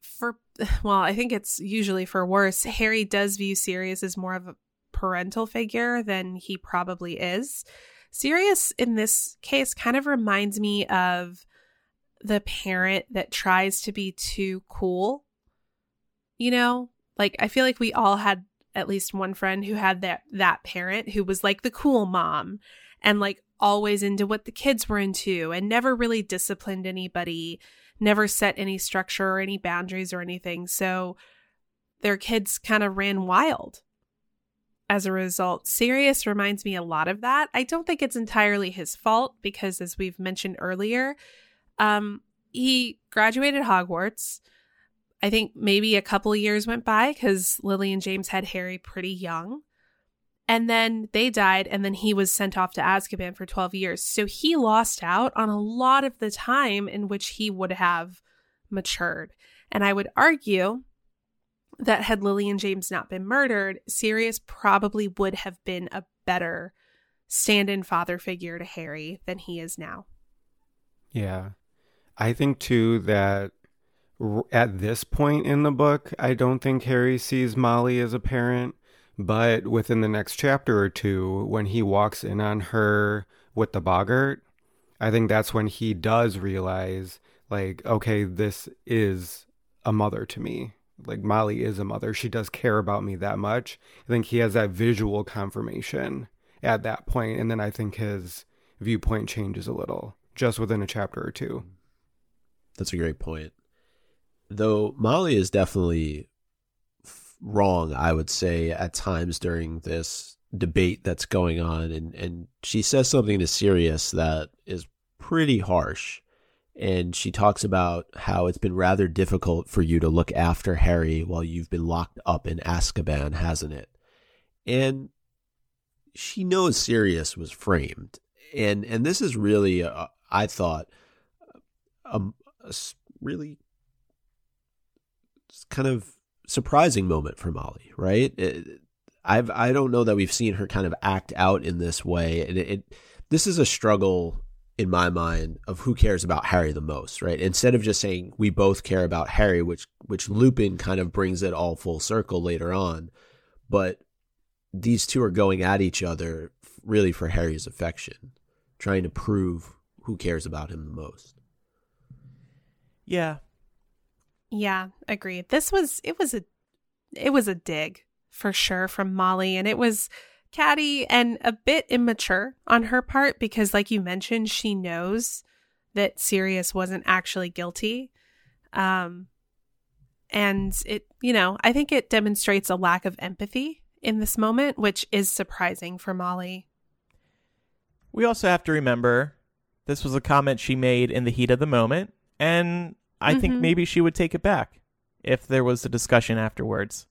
for, well, I think it's usually for worse. Harry does view Sirius as more of a parental figure than he probably is. Sirius in this case kind of reminds me of the parent that tries to be too cool. You know, like I feel like we all had at least one friend who had that that parent who was like the cool mom and like always into what the kids were into and never really disciplined anybody, never set any structure or any boundaries or anything. So their kids kind of ran wild as a result. Sirius reminds me a lot of that. I don't think it's entirely his fault because, as we've mentioned earlier, um, he graduated Hogwarts. I think maybe a couple years went by because Lily and James had Harry pretty young. And then they died, and then he was sent off to Azkaban for 12 years. So he lost out on a lot of the time in which he would have matured. And I would argue that had Lily and James not been murdered, Sirius probably would have been a better stand in father figure to Harry than he is now. Yeah. I think too that at this point in the book, I don't think Harry sees Molly as a parent. But within the next chapter or two, when he walks in on her with the boggart, I think that's when he does realize, like, okay, this is a mother to me like Molly is a mother. She does care about me that much. I think he has that visual confirmation at that point, and then I think his viewpoint changes a little just within a chapter or two. That's a great point. Though Molly is definitely wrong, I would say at times during this debate that's going on, and and she says something to Sirius that is pretty harsh and she talks about how it's been rather difficult for you to look after Harry while you've been locked up in Azkaban, hasn't it? And she knows Sirius was framed, and and this is really, uh, I thought, a, a really kind of surprising moment for Molly, right? It, I've I don't know that we've seen her kind of act out in this way, and it, it this is a struggle in my mind of who cares about Harry the most, right? Instead of just saying we both care about Harry, which which Lupin kind of brings it all full circle later on, but these two are going at each other really for Harry's affection, trying to prove who cares about him the most. Yeah. Yeah, agreed. This was it was a it was a dig for sure from Molly and it was catty and a bit immature on her part because, like you mentioned, she knows that Sirius wasn't actually guilty. Um, and it, you know, I think it demonstrates a lack of empathy in this moment, which is surprising for Molly. We also have to remember this was a comment she made in the heat of the moment, and I mm-hmm. think maybe she would take it back if there was a discussion afterwards.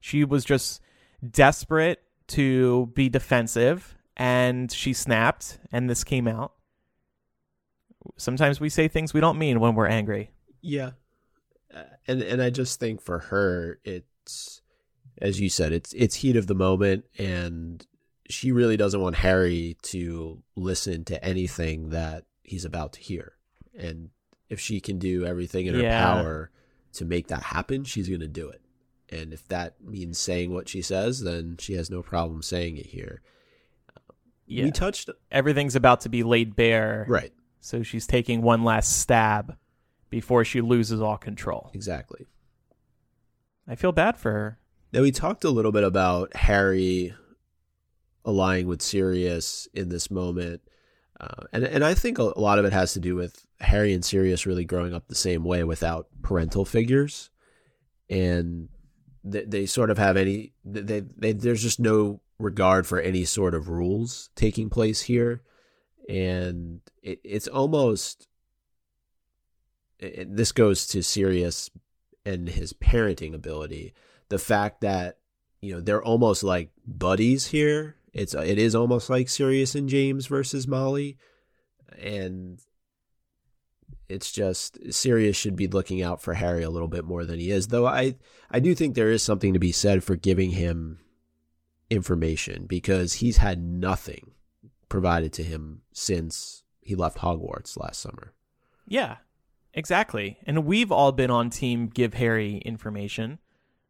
She was just desperate to be defensive and she snapped and this came out. Sometimes we say things we don't mean when we're angry. Yeah. Uh, and and I just think for her it's as you said it's it's heat of the moment and she really doesn't want Harry to listen to anything that he's about to hear. And if she can do everything in her yeah. power to make that happen, she's going to do it. And if that means saying what she says, then she has no problem saying it here. Yeah. We touched everything's about to be laid bare. Right. So she's taking one last stab before she loses all control. Exactly. I feel bad for her. Now we talked a little bit about Harry allying with Sirius in this moment. Uh, and and I think a lot of it has to do with Harry and Sirius really growing up the same way without parental figures. And they, they sort of have any they, they there's just no regard for any sort of rules taking place here. And it, it's almost it, this goes to Sirius and his parenting ability. The fact that you know they're almost like buddies here. It's it is almost like Sirius and James versus Molly. And it's just Sirius should be looking out for Harry a little bit more than he is. Though I I do think there is something to be said for giving him information because he's had nothing provided to him since he left Hogwarts last summer. Yeah. Exactly. And we've all been on team give Harry information.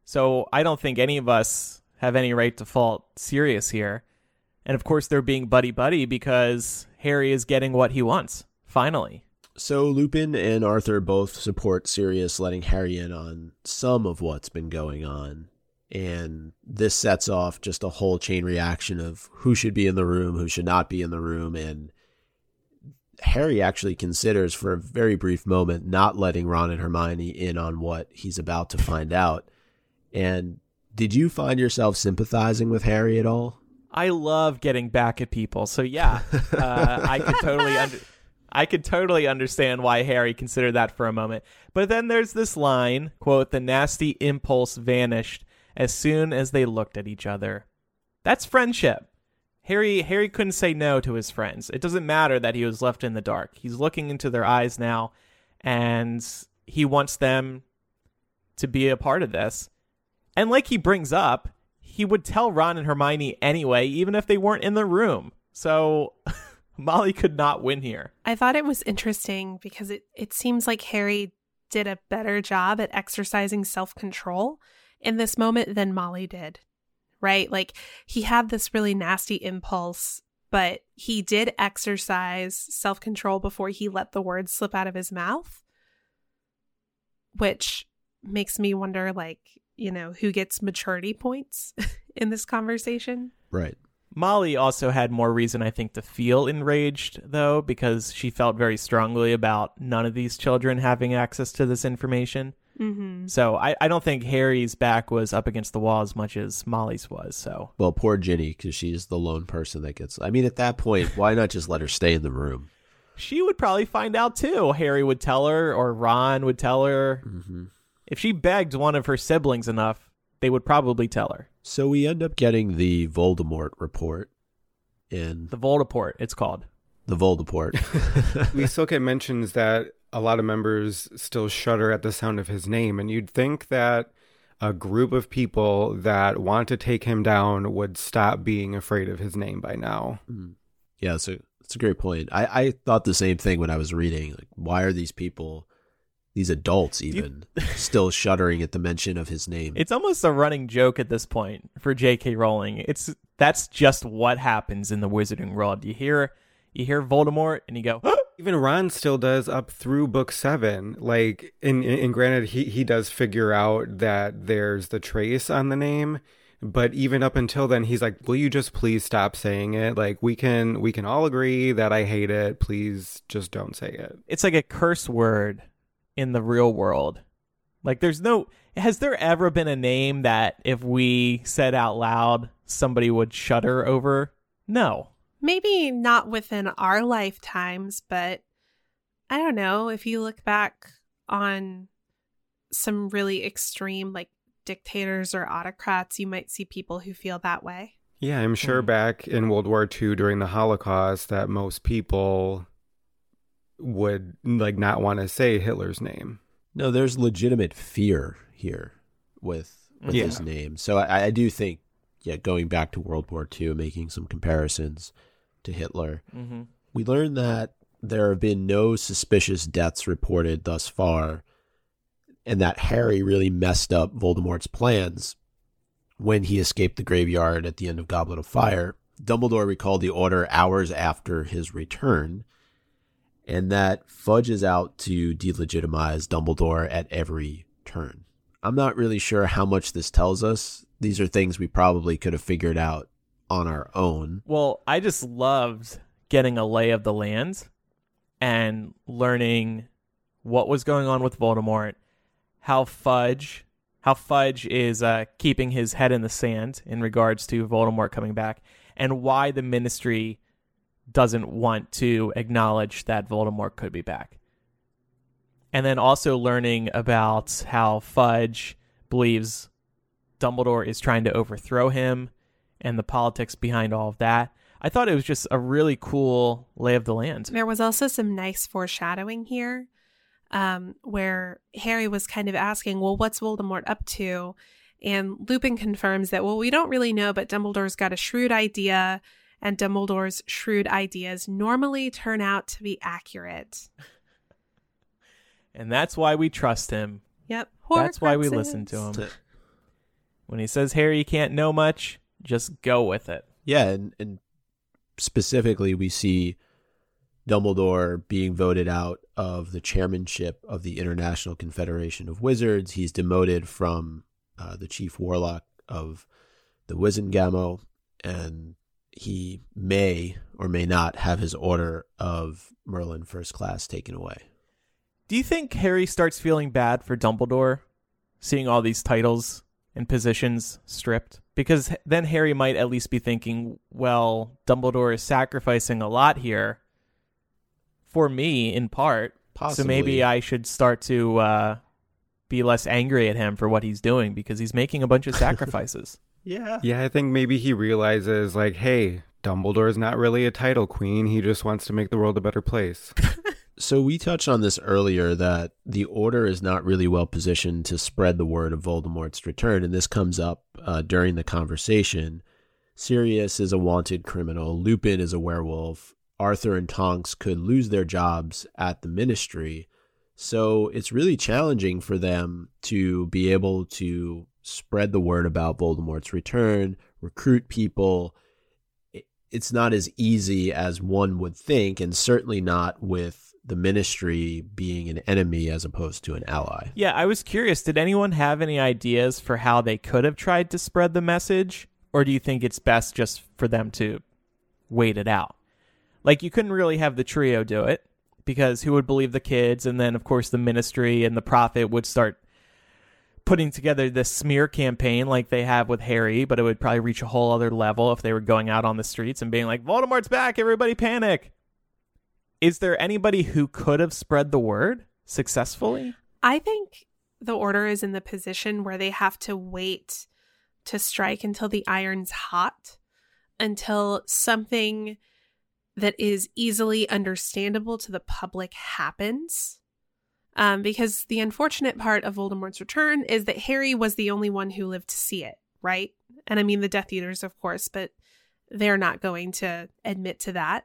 So I don't think any of us have any right to fault Sirius here. And of course, they're being buddy buddy because Harry is getting what he wants, finally. So Lupin and Arthur both support Sirius letting Harry in on some of what's been going on. And this sets off just a whole chain reaction of who should be in the room, who should not be in the room. And Harry actually considers for a very brief moment not letting Ron and Hermione in on what he's about to find out. And did you find yourself sympathizing with Harry at all? I love getting back at people. So yeah, uh, I could totally under- I could totally understand why Harry considered that for a moment. But then there's this line, quote, "The nasty impulse vanished as soon as they looked at each other." That's friendship. Harry Harry couldn't say no to his friends. It doesn't matter that he was left in the dark. He's looking into their eyes now and he wants them to be a part of this. And like he brings up, he would tell Ron and Hermione anyway, even if they weren't in the room. So Molly could not win here. I thought it was interesting because it, it seems like Harry did a better job at exercising self control in this moment than Molly did. Right? Like he had this really nasty impulse, but he did exercise self control before he let the words slip out of his mouth, which makes me wonder like, you know, who gets maturity points in this conversation. Right. Molly also had more reason, I think, to feel enraged, though, because she felt very strongly about none of these children having access to this information. Mm-hmm. So I, I don't think Harry's back was up against the wall as much as Molly's was. So Well, poor Ginny, because she's the lone person that gets. I mean, at that point, why not just let her stay in the room? she would probably find out too. Harry would tell her, or Ron would tell her. Mm-hmm. If she begged one of her siblings enough, they would probably tell her. So we end up getting the Voldemort report, in The Voldeport, it's called. the Voldeport. we still get mentions that a lot of members still shudder at the sound of his name, and you'd think that a group of people that want to take him down would stop being afraid of his name by now. Hmm. yeah, so it's a great point. I, I thought the same thing when I was reading. Like, why are these people, these adults even, still shuddering at the mention of his name? It's almost a running joke at this point for J.K. Rowling. It's that's just what happens in the Wizarding world. You hear, you hear Voldemort, and you go, Even Ron still does up through book seven. Like, and, and granted, he, he does figure out that there's the trace on the name. But even up until then, he's like, "Will you just please stop saying it? Like, we can we can all agree that I hate it. Please, just don't say it." it's like a curse word in the real world. Like there's no has there ever been a name that if we said out loud somebody would shudder over? No. Maybe not within our lifetimes, but I don't know. If you look back on some really extreme, like dictators or autocrats, you might see people who feel that way. Yeah, I'm sure Hmm. back in World War II during the Holocaust that most people would like not want to say Hitler's name. No, there's legitimate fear here with with Yeah. his name. So I, I do think, yeah, going back to World War II, making some comparisons to Hitler, Mm-hmm. we learned that there have been no suspicious deaths reported thus far, and that Harry really messed up Voldemort's plans when he escaped the graveyard at the end of Goblet of Fire. Dumbledore recalled the order hours after his return, and that Fudge is out to delegitimize Dumbledore at every turn. I'm not really sure how much this tells us. These are things we probably could have figured out on our own. Well, I just loved getting a lay of the land and learning what was going on with Voldemort, how Fudge, how Fudge is uh, keeping his head in the sand in regards to Voldemort coming back, and why the Ministry doesn't want to acknowledge that Voldemort could be back. And then also learning about how Fudge believes Dumbledore is trying to overthrow him and the politics behind all of that. I thought it was just a really cool lay of the land. There was also some nice foreshadowing here um, where Harry was kind of asking, well, what's Voldemort up to? And Lupin confirms that, well, we don't really know, but Dumbledore's got a shrewd idea, and Dumbledore's shrewd ideas normally turn out to be accurate. And that's why we trust him. Yep. That's why we Horcruxes. listen to him. When he says Harry can't know much, just go with it. Yeah, and, and specifically, we see Dumbledore being voted out of the chairmanship of the International Confederation of Wizards. He's demoted from uh, the chief warlock of the Wizengamot, and he may or may not have his order of Merlin First Class taken away. Do you think Harry starts feeling bad for Dumbledore, seeing all these titles and positions stripped? Because then Harry might at least be thinking, well, Dumbledore is sacrificing a lot here for me, in part. Possibly. So maybe I should start to uh, be less angry at him for what he's doing because he's making a bunch of sacrifices. Yeah. Yeah, I think maybe he realizes, like, hey, Dumbledore's not really a title queen. He just wants to make the world a better place. So we touched on this earlier that the Order is not really well positioned to spread the word of Voldemort's return, and this comes up uh, during the conversation. Sirius is a wanted criminal. Lupin is a werewolf. Arthur and Tonks could lose their jobs at the Ministry. So it's really challenging for them to be able to spread the word about Voldemort's return, recruit people. It's not as easy as one would think, and certainly not with the Ministry being an enemy as opposed to an ally. Yeah, I was curious. Did anyone have any ideas for how they could have tried to spread the message? Or do you think it's best just for them to wait it out? Like, you couldn't really have the trio do it because who would believe the kids? And then, of course, the ministry and the prophet would start putting together this smear campaign like they have with Harry, but it would probably reach a whole other level if they were going out on the streets and being like, Voldemort's back, everybody panic. Is there anybody who could have spread the word successfully? I think the order is in the position where they have to wait to strike until the iron's hot, until something that is easily understandable to the public happens. Um, because the unfortunate part of Voldemort's return is that Harry was the only one who lived to see it, right? And I mean the Death Eaters, of course, but they're not going to admit to that.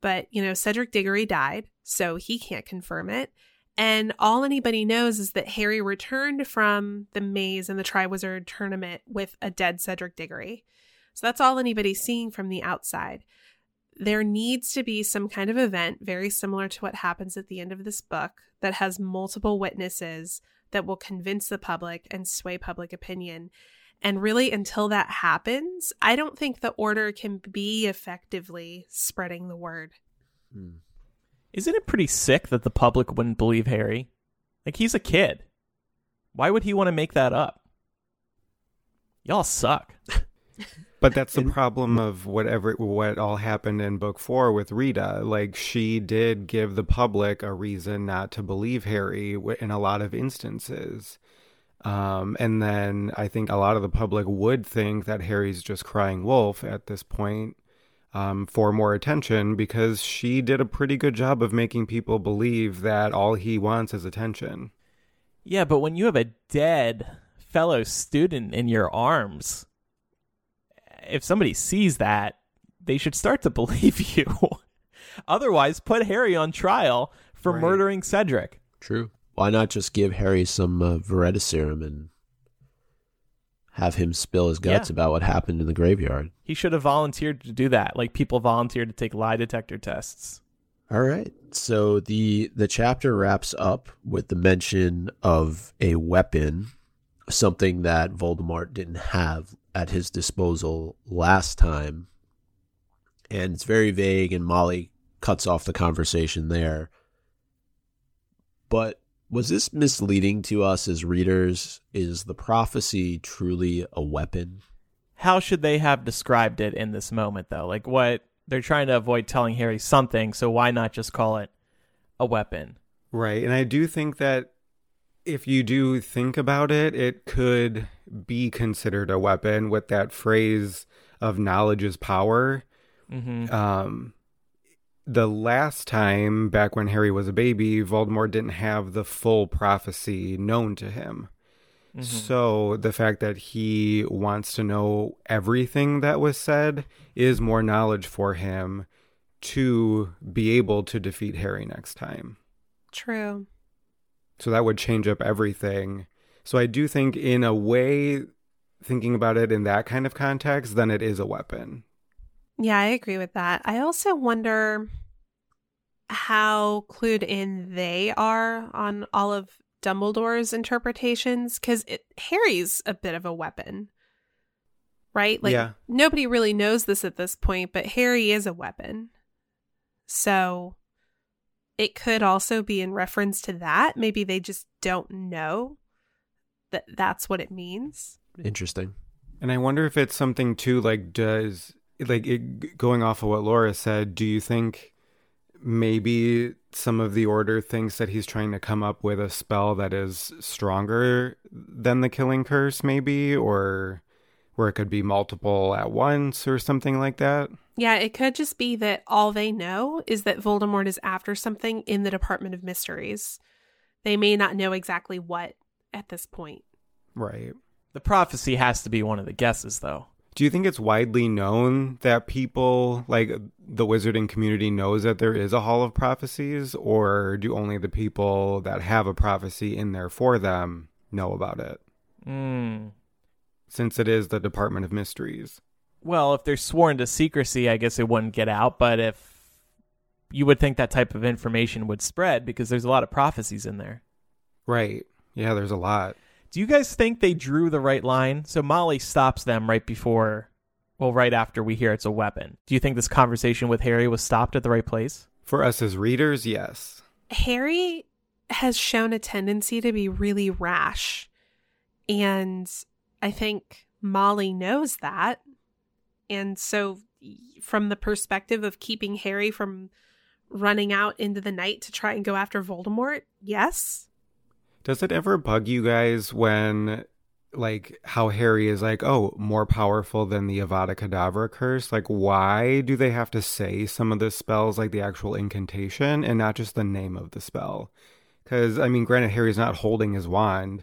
But, you know, Cedric Diggory died, so he can't confirm it. And all anybody knows is that Harry returned from the maze and the Triwizard tournament with a dead Cedric Diggory. So that's all anybody's seeing from the outside. There needs to be some kind of event very similar to what happens at the end of this book that has multiple witnesses that will convince the public and sway public opinion. And really, until that happens, I don't think the order can be effectively spreading the word. Hmm. Isn't it pretty sick that the public wouldn't believe Harry? Like, he's a kid. Why would he want to make that up? Y'all suck. But that's the problem of whatever what all happened in book four with Rita. Like she did give the public a reason not to believe Harry in a lot of instances. Um, and then I think a lot of the public would think that Harry's just crying wolf at this point um, for more attention because she did a pretty good job of making people believe that all he wants is attention. Yeah, but when you have a dead fellow student in your arms, if somebody sees that, they should start to believe you. Otherwise, put Harry on trial for Right. murdering Cedric. True. Why not just give Harry some uh, Veritaserum and have him spill his guts Yeah. about what happened in the graveyard? He should have volunteered to do that, like people volunteer to take lie detector tests. All right. So the the chapter wraps up with the mention of a weapon, something that Voldemort didn't have at his disposal last time. And it's very vague and Molly cuts off the conversation there. But was this misleading to us as readers? Is the prophecy truly a weapon? How should they have described it in this moment, though? Like, what they're trying to avoid telling Harry something, so why not just call it a weapon? Right. And I do think that if you do think about it, it could be considered a weapon with that phrase of knowledge is power. Mm-hmm. Um, the last time, back when Harry was a baby, Voldemort didn't have the full prophecy known to him. Mm-hmm. So the fact that he wants to know everything that was said is more knowledge for him to be able to defeat Harry next time. True. So that would change up everything. So I do think, in a way, thinking about it in that kind of context, then it is a weapon. Yeah, I agree with that. I also wonder how clued in they are on all of Dumbledore's interpretations because Harry's a bit of a weapon, right? Like Yeah. nobody really knows this at this point, but Harry is a weapon. So it could also be in reference to that. Maybe they just don't know that that's what it means. Interesting. And I wonder if it's something too like does like it, going off of what Laura said, do you think maybe some of the order thinks that he's trying to come up with a spell that is stronger than the killing curse maybe or where it could be multiple at once or something like that? Yeah, it could just be that all they know is that Voldemort is after something in the Department of Mysteries. They may not know exactly what at this point. Right. The prophecy has to be one of the guesses, though. Do you think it's widely known that people, like the wizarding community, knows that there is a Hall of Prophecies, or do only the people that have a prophecy in there for them know about it? Mm. Since it is the Department of Mysteries. Well, if they're sworn to secrecy, I guess it wouldn't get out. But if you would think that type of information would spread because there's a lot of prophecies in there. Right. Yeah, there's a lot. Do you guys think they drew the right line? So Molly stops them right before, well, right after we hear it's a weapon. Do you think this conversation with Harry was stopped at the right place? For us as readers, yes. Harry has shown a tendency to be really rash. And I think Molly knows that. And so, from the perspective of keeping Harry from running out into the night to try and go after Voldemort, yes. Does it ever bug you guys when, like, how Harry is like, oh, more powerful than the Avada Kedavra curse? Like, why do they have to say some of the spells, like the actual incantation, and not just the name of the spell? Because, I mean, granted, Harry's not holding his wand,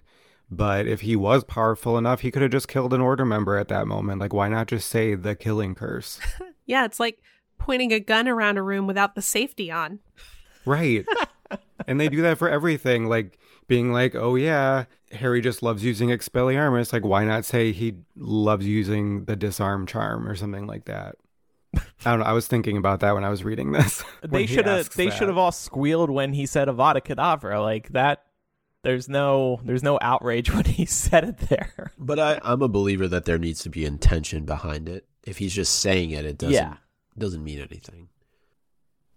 but if he was powerful enough, he could have just killed an order member at that moment. Like, why not just say the killing curse? Yeah, it's like pointing a gun around a room without the safety on. Right. and they do that for everything. Like being like, oh yeah, Harry just loves using Expelliarmus. Like, why not say he loves using the disarm charm or something like that? I don't know. I was thinking about that when I was reading this. They should have they should have all squealed when he said Avada Kedavra. Like that there's no there's no outrage when he said it there. But I, I'm a believer that there needs to be intention behind it. If he's just saying it, it doesn't Yeah. doesn't mean anything.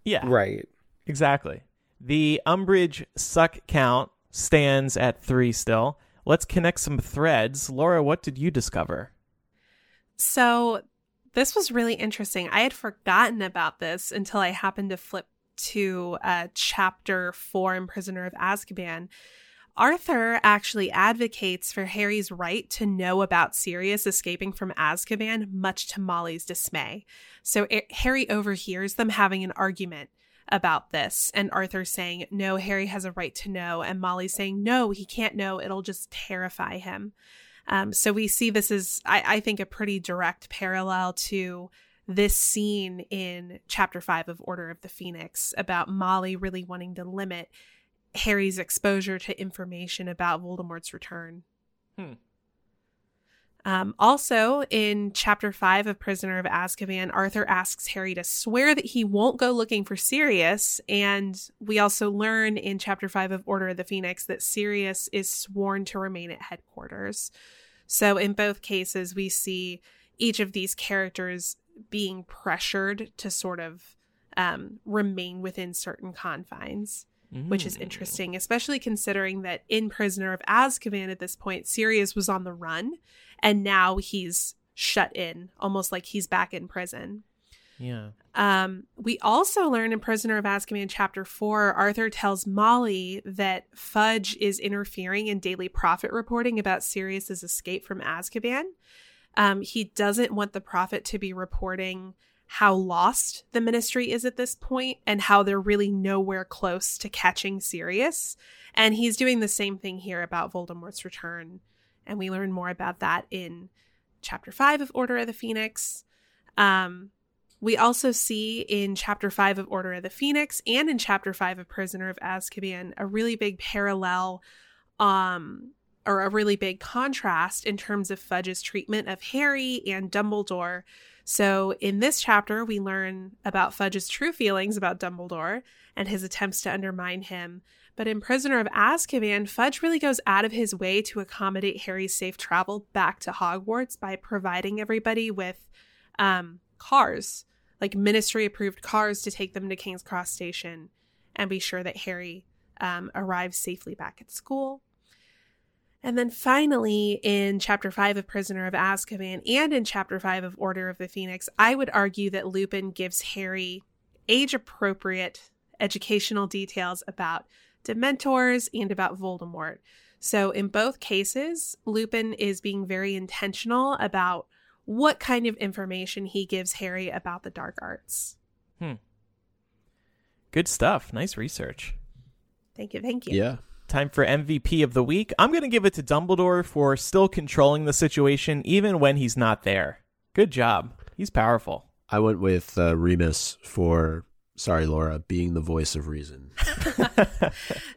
Yeah. Right. Exactly. The Umbridge suck count stands at three still. Let's connect some threads. Laura, what did you discover? So this was really interesting. I had forgotten about this until I happened to flip to uh, chapter four in Prisoner of Azkaban. Arthur actually advocates for Harry's right to know about Sirius escaping from Azkaban, much to Molly's dismay. So A- Harry overhears them having an argument about this, and Arthur saying, No, Harry has a right to know, and Molly saying, No, he can't know, it'll just terrify him. Um, so we see this as, I, I think, a pretty direct parallel to this scene in chapter five of Order of the Phoenix about Molly really wanting to limit Harry's exposure to information about Voldemort's return. Hmm. Um, also, in chapter five of Prisoner of Azkaban, Arthur asks Harry to swear that he won't go looking for Sirius. And we also learn in chapter five of Order of the Phoenix that Sirius is sworn to remain at headquarters. So, in both cases, we see each of these characters being pressured to sort of um, remain within certain confines which is Mm. interesting, especially considering that in Prisoner of Azkaban at this point, Sirius was on the run and now he's shut in, almost like he's back in prison. Yeah. Um, we also learn in Prisoner of Azkaban chapter four, Arthur tells Molly that Fudge is interfering in Daily Prophet reporting about Sirius's escape from Azkaban. Um, he doesn't want the prophet to be reporting how lost the ministry is at this point and how they're really nowhere close to catching Sirius. And he's doing the same thing here about Voldemort's return. And we learn more about that in chapter five of Order of the Phoenix. Um, we also see in chapter five of Order of the Phoenix and in chapter five of Prisoner of Azkaban a really big parallel um, or a really big contrast in terms of Fudge's treatment of Harry and Dumbledore. So, in this chapter, we learn about Fudge's true feelings about Dumbledore and his attempts to undermine him. But in Prisoner of Azkaban, Fudge really goes out of his way to accommodate Harry's safe travel back to Hogwarts by providing everybody with um, cars, like ministry approved cars to take them to King's Cross Station and be sure that Harry um, arrives safely back at school. And then finally, in chapter five of Prisoner of Azkaban and in chapter five of Order of the Phoenix, I would argue that Lupin gives Harry age appropriate educational details about Dementors and about Voldemort. So, in both cases, Lupin is being very intentional about what kind of information he gives Harry about the dark arts. Hmm. Good stuff. Nice research. Thank you. Thank you. Yeah. Time for MVP of the week. I'm going to give it to Dumbledore for still controlling the situation even when he's not there. Good job. He's powerful. I went with uh, Remus for, sorry, Laura, being the voice of reason.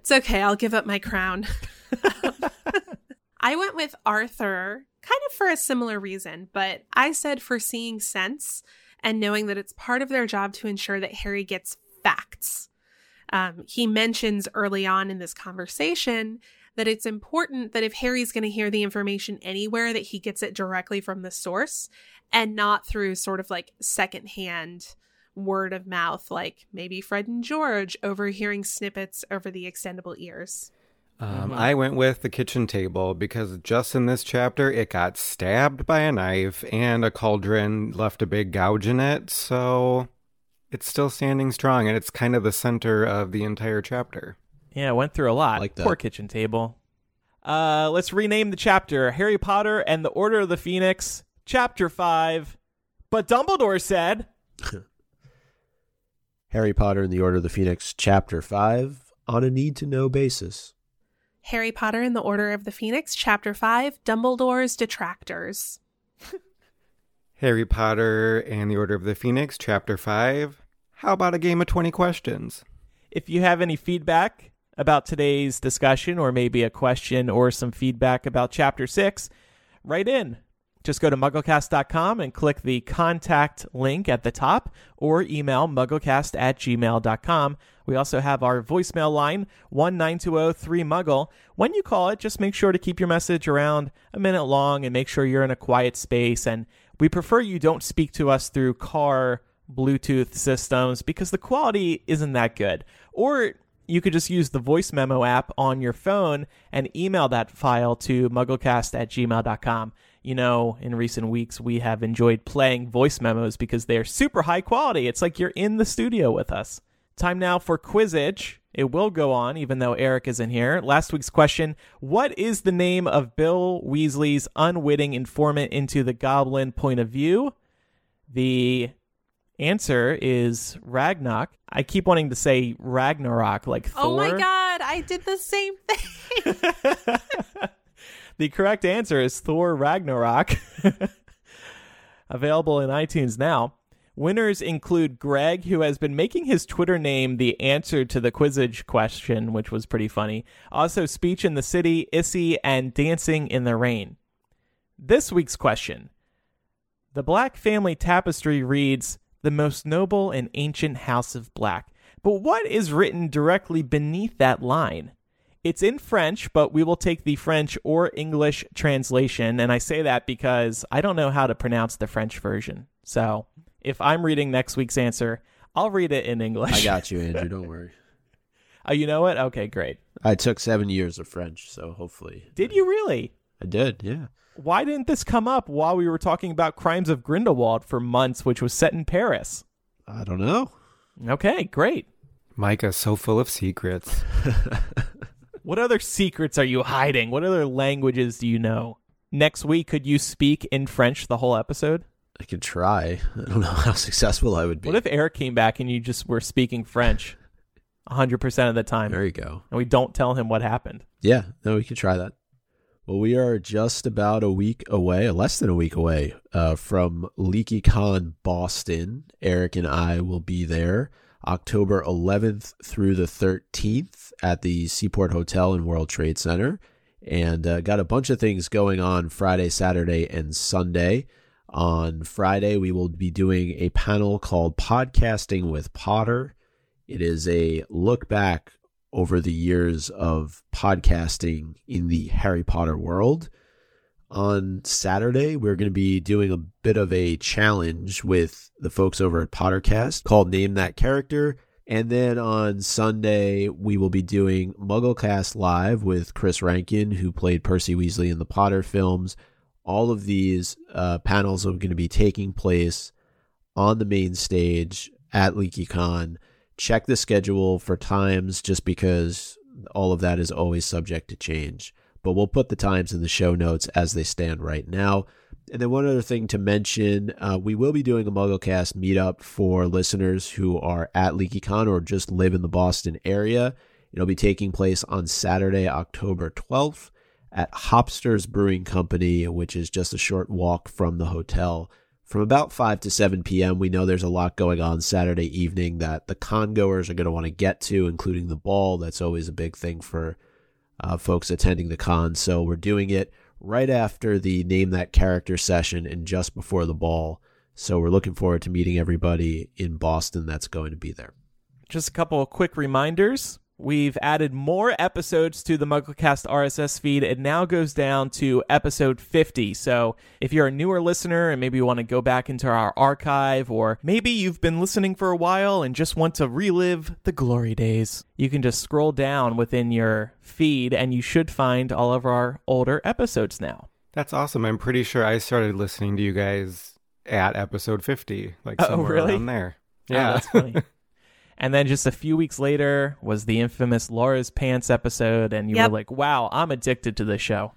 It's okay. I'll give up my crown. I went with Arthur kind of for a similar reason, but I said for seeing sense and knowing that it's part of their job to ensure that Harry gets facts. Um, he mentions early on in this conversation that it's important that if Harry's going to hear the information anywhere, that he gets it directly from the source and not through sort of like secondhand word of mouth, like maybe Fred and George overhearing snippets over the extendable ears. Um, I went with the kitchen table because just in this chapter, it got stabbed by a knife and a cauldron left a big gouge in it. So it's still standing strong and it's kind of the center of the entire chapter. Yeah, went through a lot. Like that. Poor kitchen table. Uh, let's rename the chapter Harry Potter and the Order of the Phoenix, Chapter 5. But Dumbledore said, Harry Potter and the Order of the Phoenix, Chapter 5, on a need to know basis. Harry Potter and the Order of the Phoenix, Chapter 5 Dumbledore's Detractors. Harry Potter and the Order of the Phoenix, Chapter 5. How about a game of 20 questions? If you have any feedback about today's discussion, or maybe a question or some feedback about Chapter 6, write in. Just go to mugglecast.com and click the contact link at the top or email mugglecast at gmail.com. We also have our voicemail line, 19203-MUGGLE. When you call it, just make sure to keep your message around a minute long and make sure you're in a quiet space. And we prefer you don't speak to us through car Bluetooth systems because the quality isn't that good. Or you could just use the voice memo app on your phone and email that file to mugglecast at gmail.com. You know, in recent weeks, we have enjoyed playing voice memos because they're super high quality. It's like you're in the studio with us. Time now for Quizzitch. It will go on, even though Eric isn't here. Last week's question What is the name of Bill Weasley's unwitting informant into the goblin point of view? The answer is Ragnok. I keep wanting to say Ragnarok like Thor. Oh my god, I did the same thing. the correct answer is Thor Ragnarok. Available in iTunes now. Winners include Greg, who has been making his Twitter name the answer to the Quizzitch question, which was pretty funny. Also, Speech in the City, Issy, and Dancing in the Rain. This week's question The Black Family Tapestry reads, The most noble and ancient house of black. But what is written directly beneath that line? It's in French, but we will take the French or English translation. And I say that because I don't know how to pronounce the French version. So if I'm reading next week's answer, I'll read it in English. I got you, Andrew. Don't worry. oh, you know what? Okay, great. I took seven years of French, so hopefully. Did you really? I did, yeah. Why didn't this come up while we were talking about Crimes of Grindelwald for months, which was set in Paris? I don't know. Okay, great. Micah's so full of secrets. What other secrets are you hiding? What other languages do you know? Next week, could you speak in French the whole episode? I could try. I don't know how successful I would be. What if Eric came back and you just were speaking French 100% of the time there you go. and we don't tell him what happened? Yeah, no, we could try that. Well, we are just about a week away, less than a week away, uh, from LeakyCon Boston. Eric and I will be there October 11th through the 13th at the Seaport Hotel and World Trade Center. and uh, got a bunch of things going on Friday, Saturday, and Sunday. On Friday, we will be doing a panel called Podcasting with Potter. It is a look back over the years of podcasting in the Harry Potter world. On Saturday, we're going to be doing a bit of a challenge with the folks over at Pottercast called Name That Character. And then on Sunday, we will be doing Mugglecast Live with Chris Rankin, who played Percy Weasley in the Potter films. All of these uh, panels are going to be taking place on the main stage at LeakyCon. Check the schedule for times just because all of that is always subject to change. But we'll put the times in the show notes as they stand right now. And then one other thing to mention, uh, we will be doing a MuggleCast meetup for listeners who are at LeakyCon or just live in the Boston area. It'll be taking place on Saturday, October 12th at Hopsters Brewing Company, which is just a short walk from the hotel. From about 5 to 7 p.m., we know there's a lot going on Saturday evening that the con goers are going to want to get to, including the ball. That's always a big thing for uh, folks attending the con. So we're doing it right after the name that character session and just before the ball. So we're looking forward to meeting everybody in Boston that's going to be there. Just a couple of quick reminders. We've added more episodes to the MuggleCast RSS feed. It now goes down to episode 50. So if you're a newer listener and maybe you want to go back into our archive, or maybe you've been listening for a while and just want to relive the glory days, you can just scroll down within your feed and you should find all of our older episodes now. That's awesome. I'm pretty sure I started listening to you guys at episode 50, like Oh, somewhere really? around there. Oh, Yeah, that's funny. and then just a few weeks later was the infamous Laura's Pants episode, and you Yep. were like, wow, I'm addicted to this show.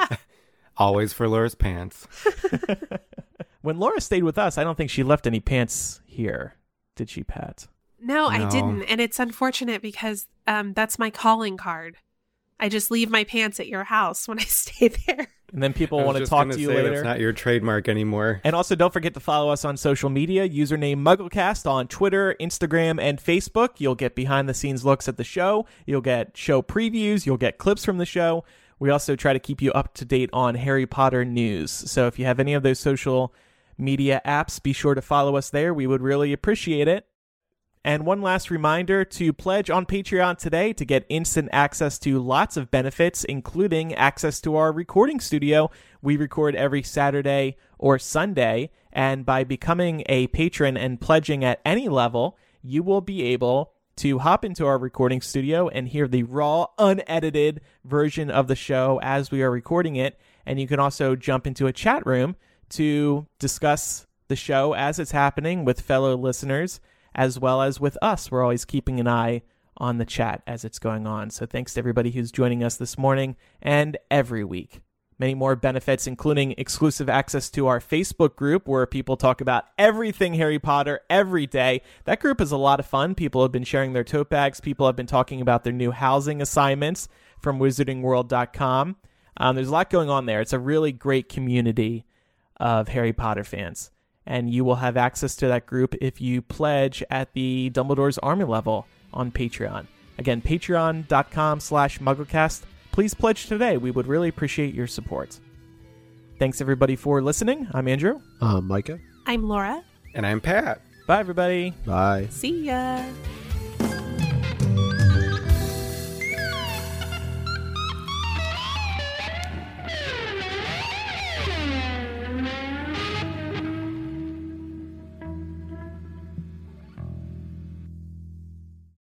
Always for Laura's pants. When Laura stayed with us, I don't think she left any pants here. Did she, Pat? No, I didn't. And it's unfortunate because um, that's my calling card. I just leave my pants at your house when I stay there. And then people want to talk gonna you say later. That's not your trademark anymore. And also, don't forget to follow us on social media. Username MuggleCast on Twitter, Instagram, and Facebook. You'll get behind the scenes looks at the show. You'll get show previews. You'll get clips from the show. We also try to keep you up to date on Harry Potter news. So if you have any of those social media apps, be sure to follow us there. We would really appreciate it. And one last reminder to pledge on Patreon today to get instant access to lots of benefits, including access to our recording studio. We record every Saturday or Sunday. And by becoming a patron and pledging at any level, you will be able to hop into our recording studio and hear the raw, unedited version of the show as we are recording it. And you can also jump into a chat room to discuss the show as it's happening with fellow listeners as well as with us. We're always keeping an eye on the chat as it's going on. So thanks to everybody who's joining us this morning and every week. Many more benefits, including exclusive access to our Facebook group where people talk about everything Harry Potter every day. That group is a lot of fun. People have been sharing their tote bags. People have been talking about their new housing assignments from wizardingworld.com. Um, there's a lot going on there. It's a really great community of Harry Potter fans. And you will have access to that group if you pledge at the Dumbledore's Army level on Patreon. Again, patreon.com slash mugglecast. Please pledge today. We would really appreciate your support. Thanks, everybody, for listening. I'm Andrew. Um, Micah, I'm Laura. And I'm Pat. Bye, everybody. bye. See ya.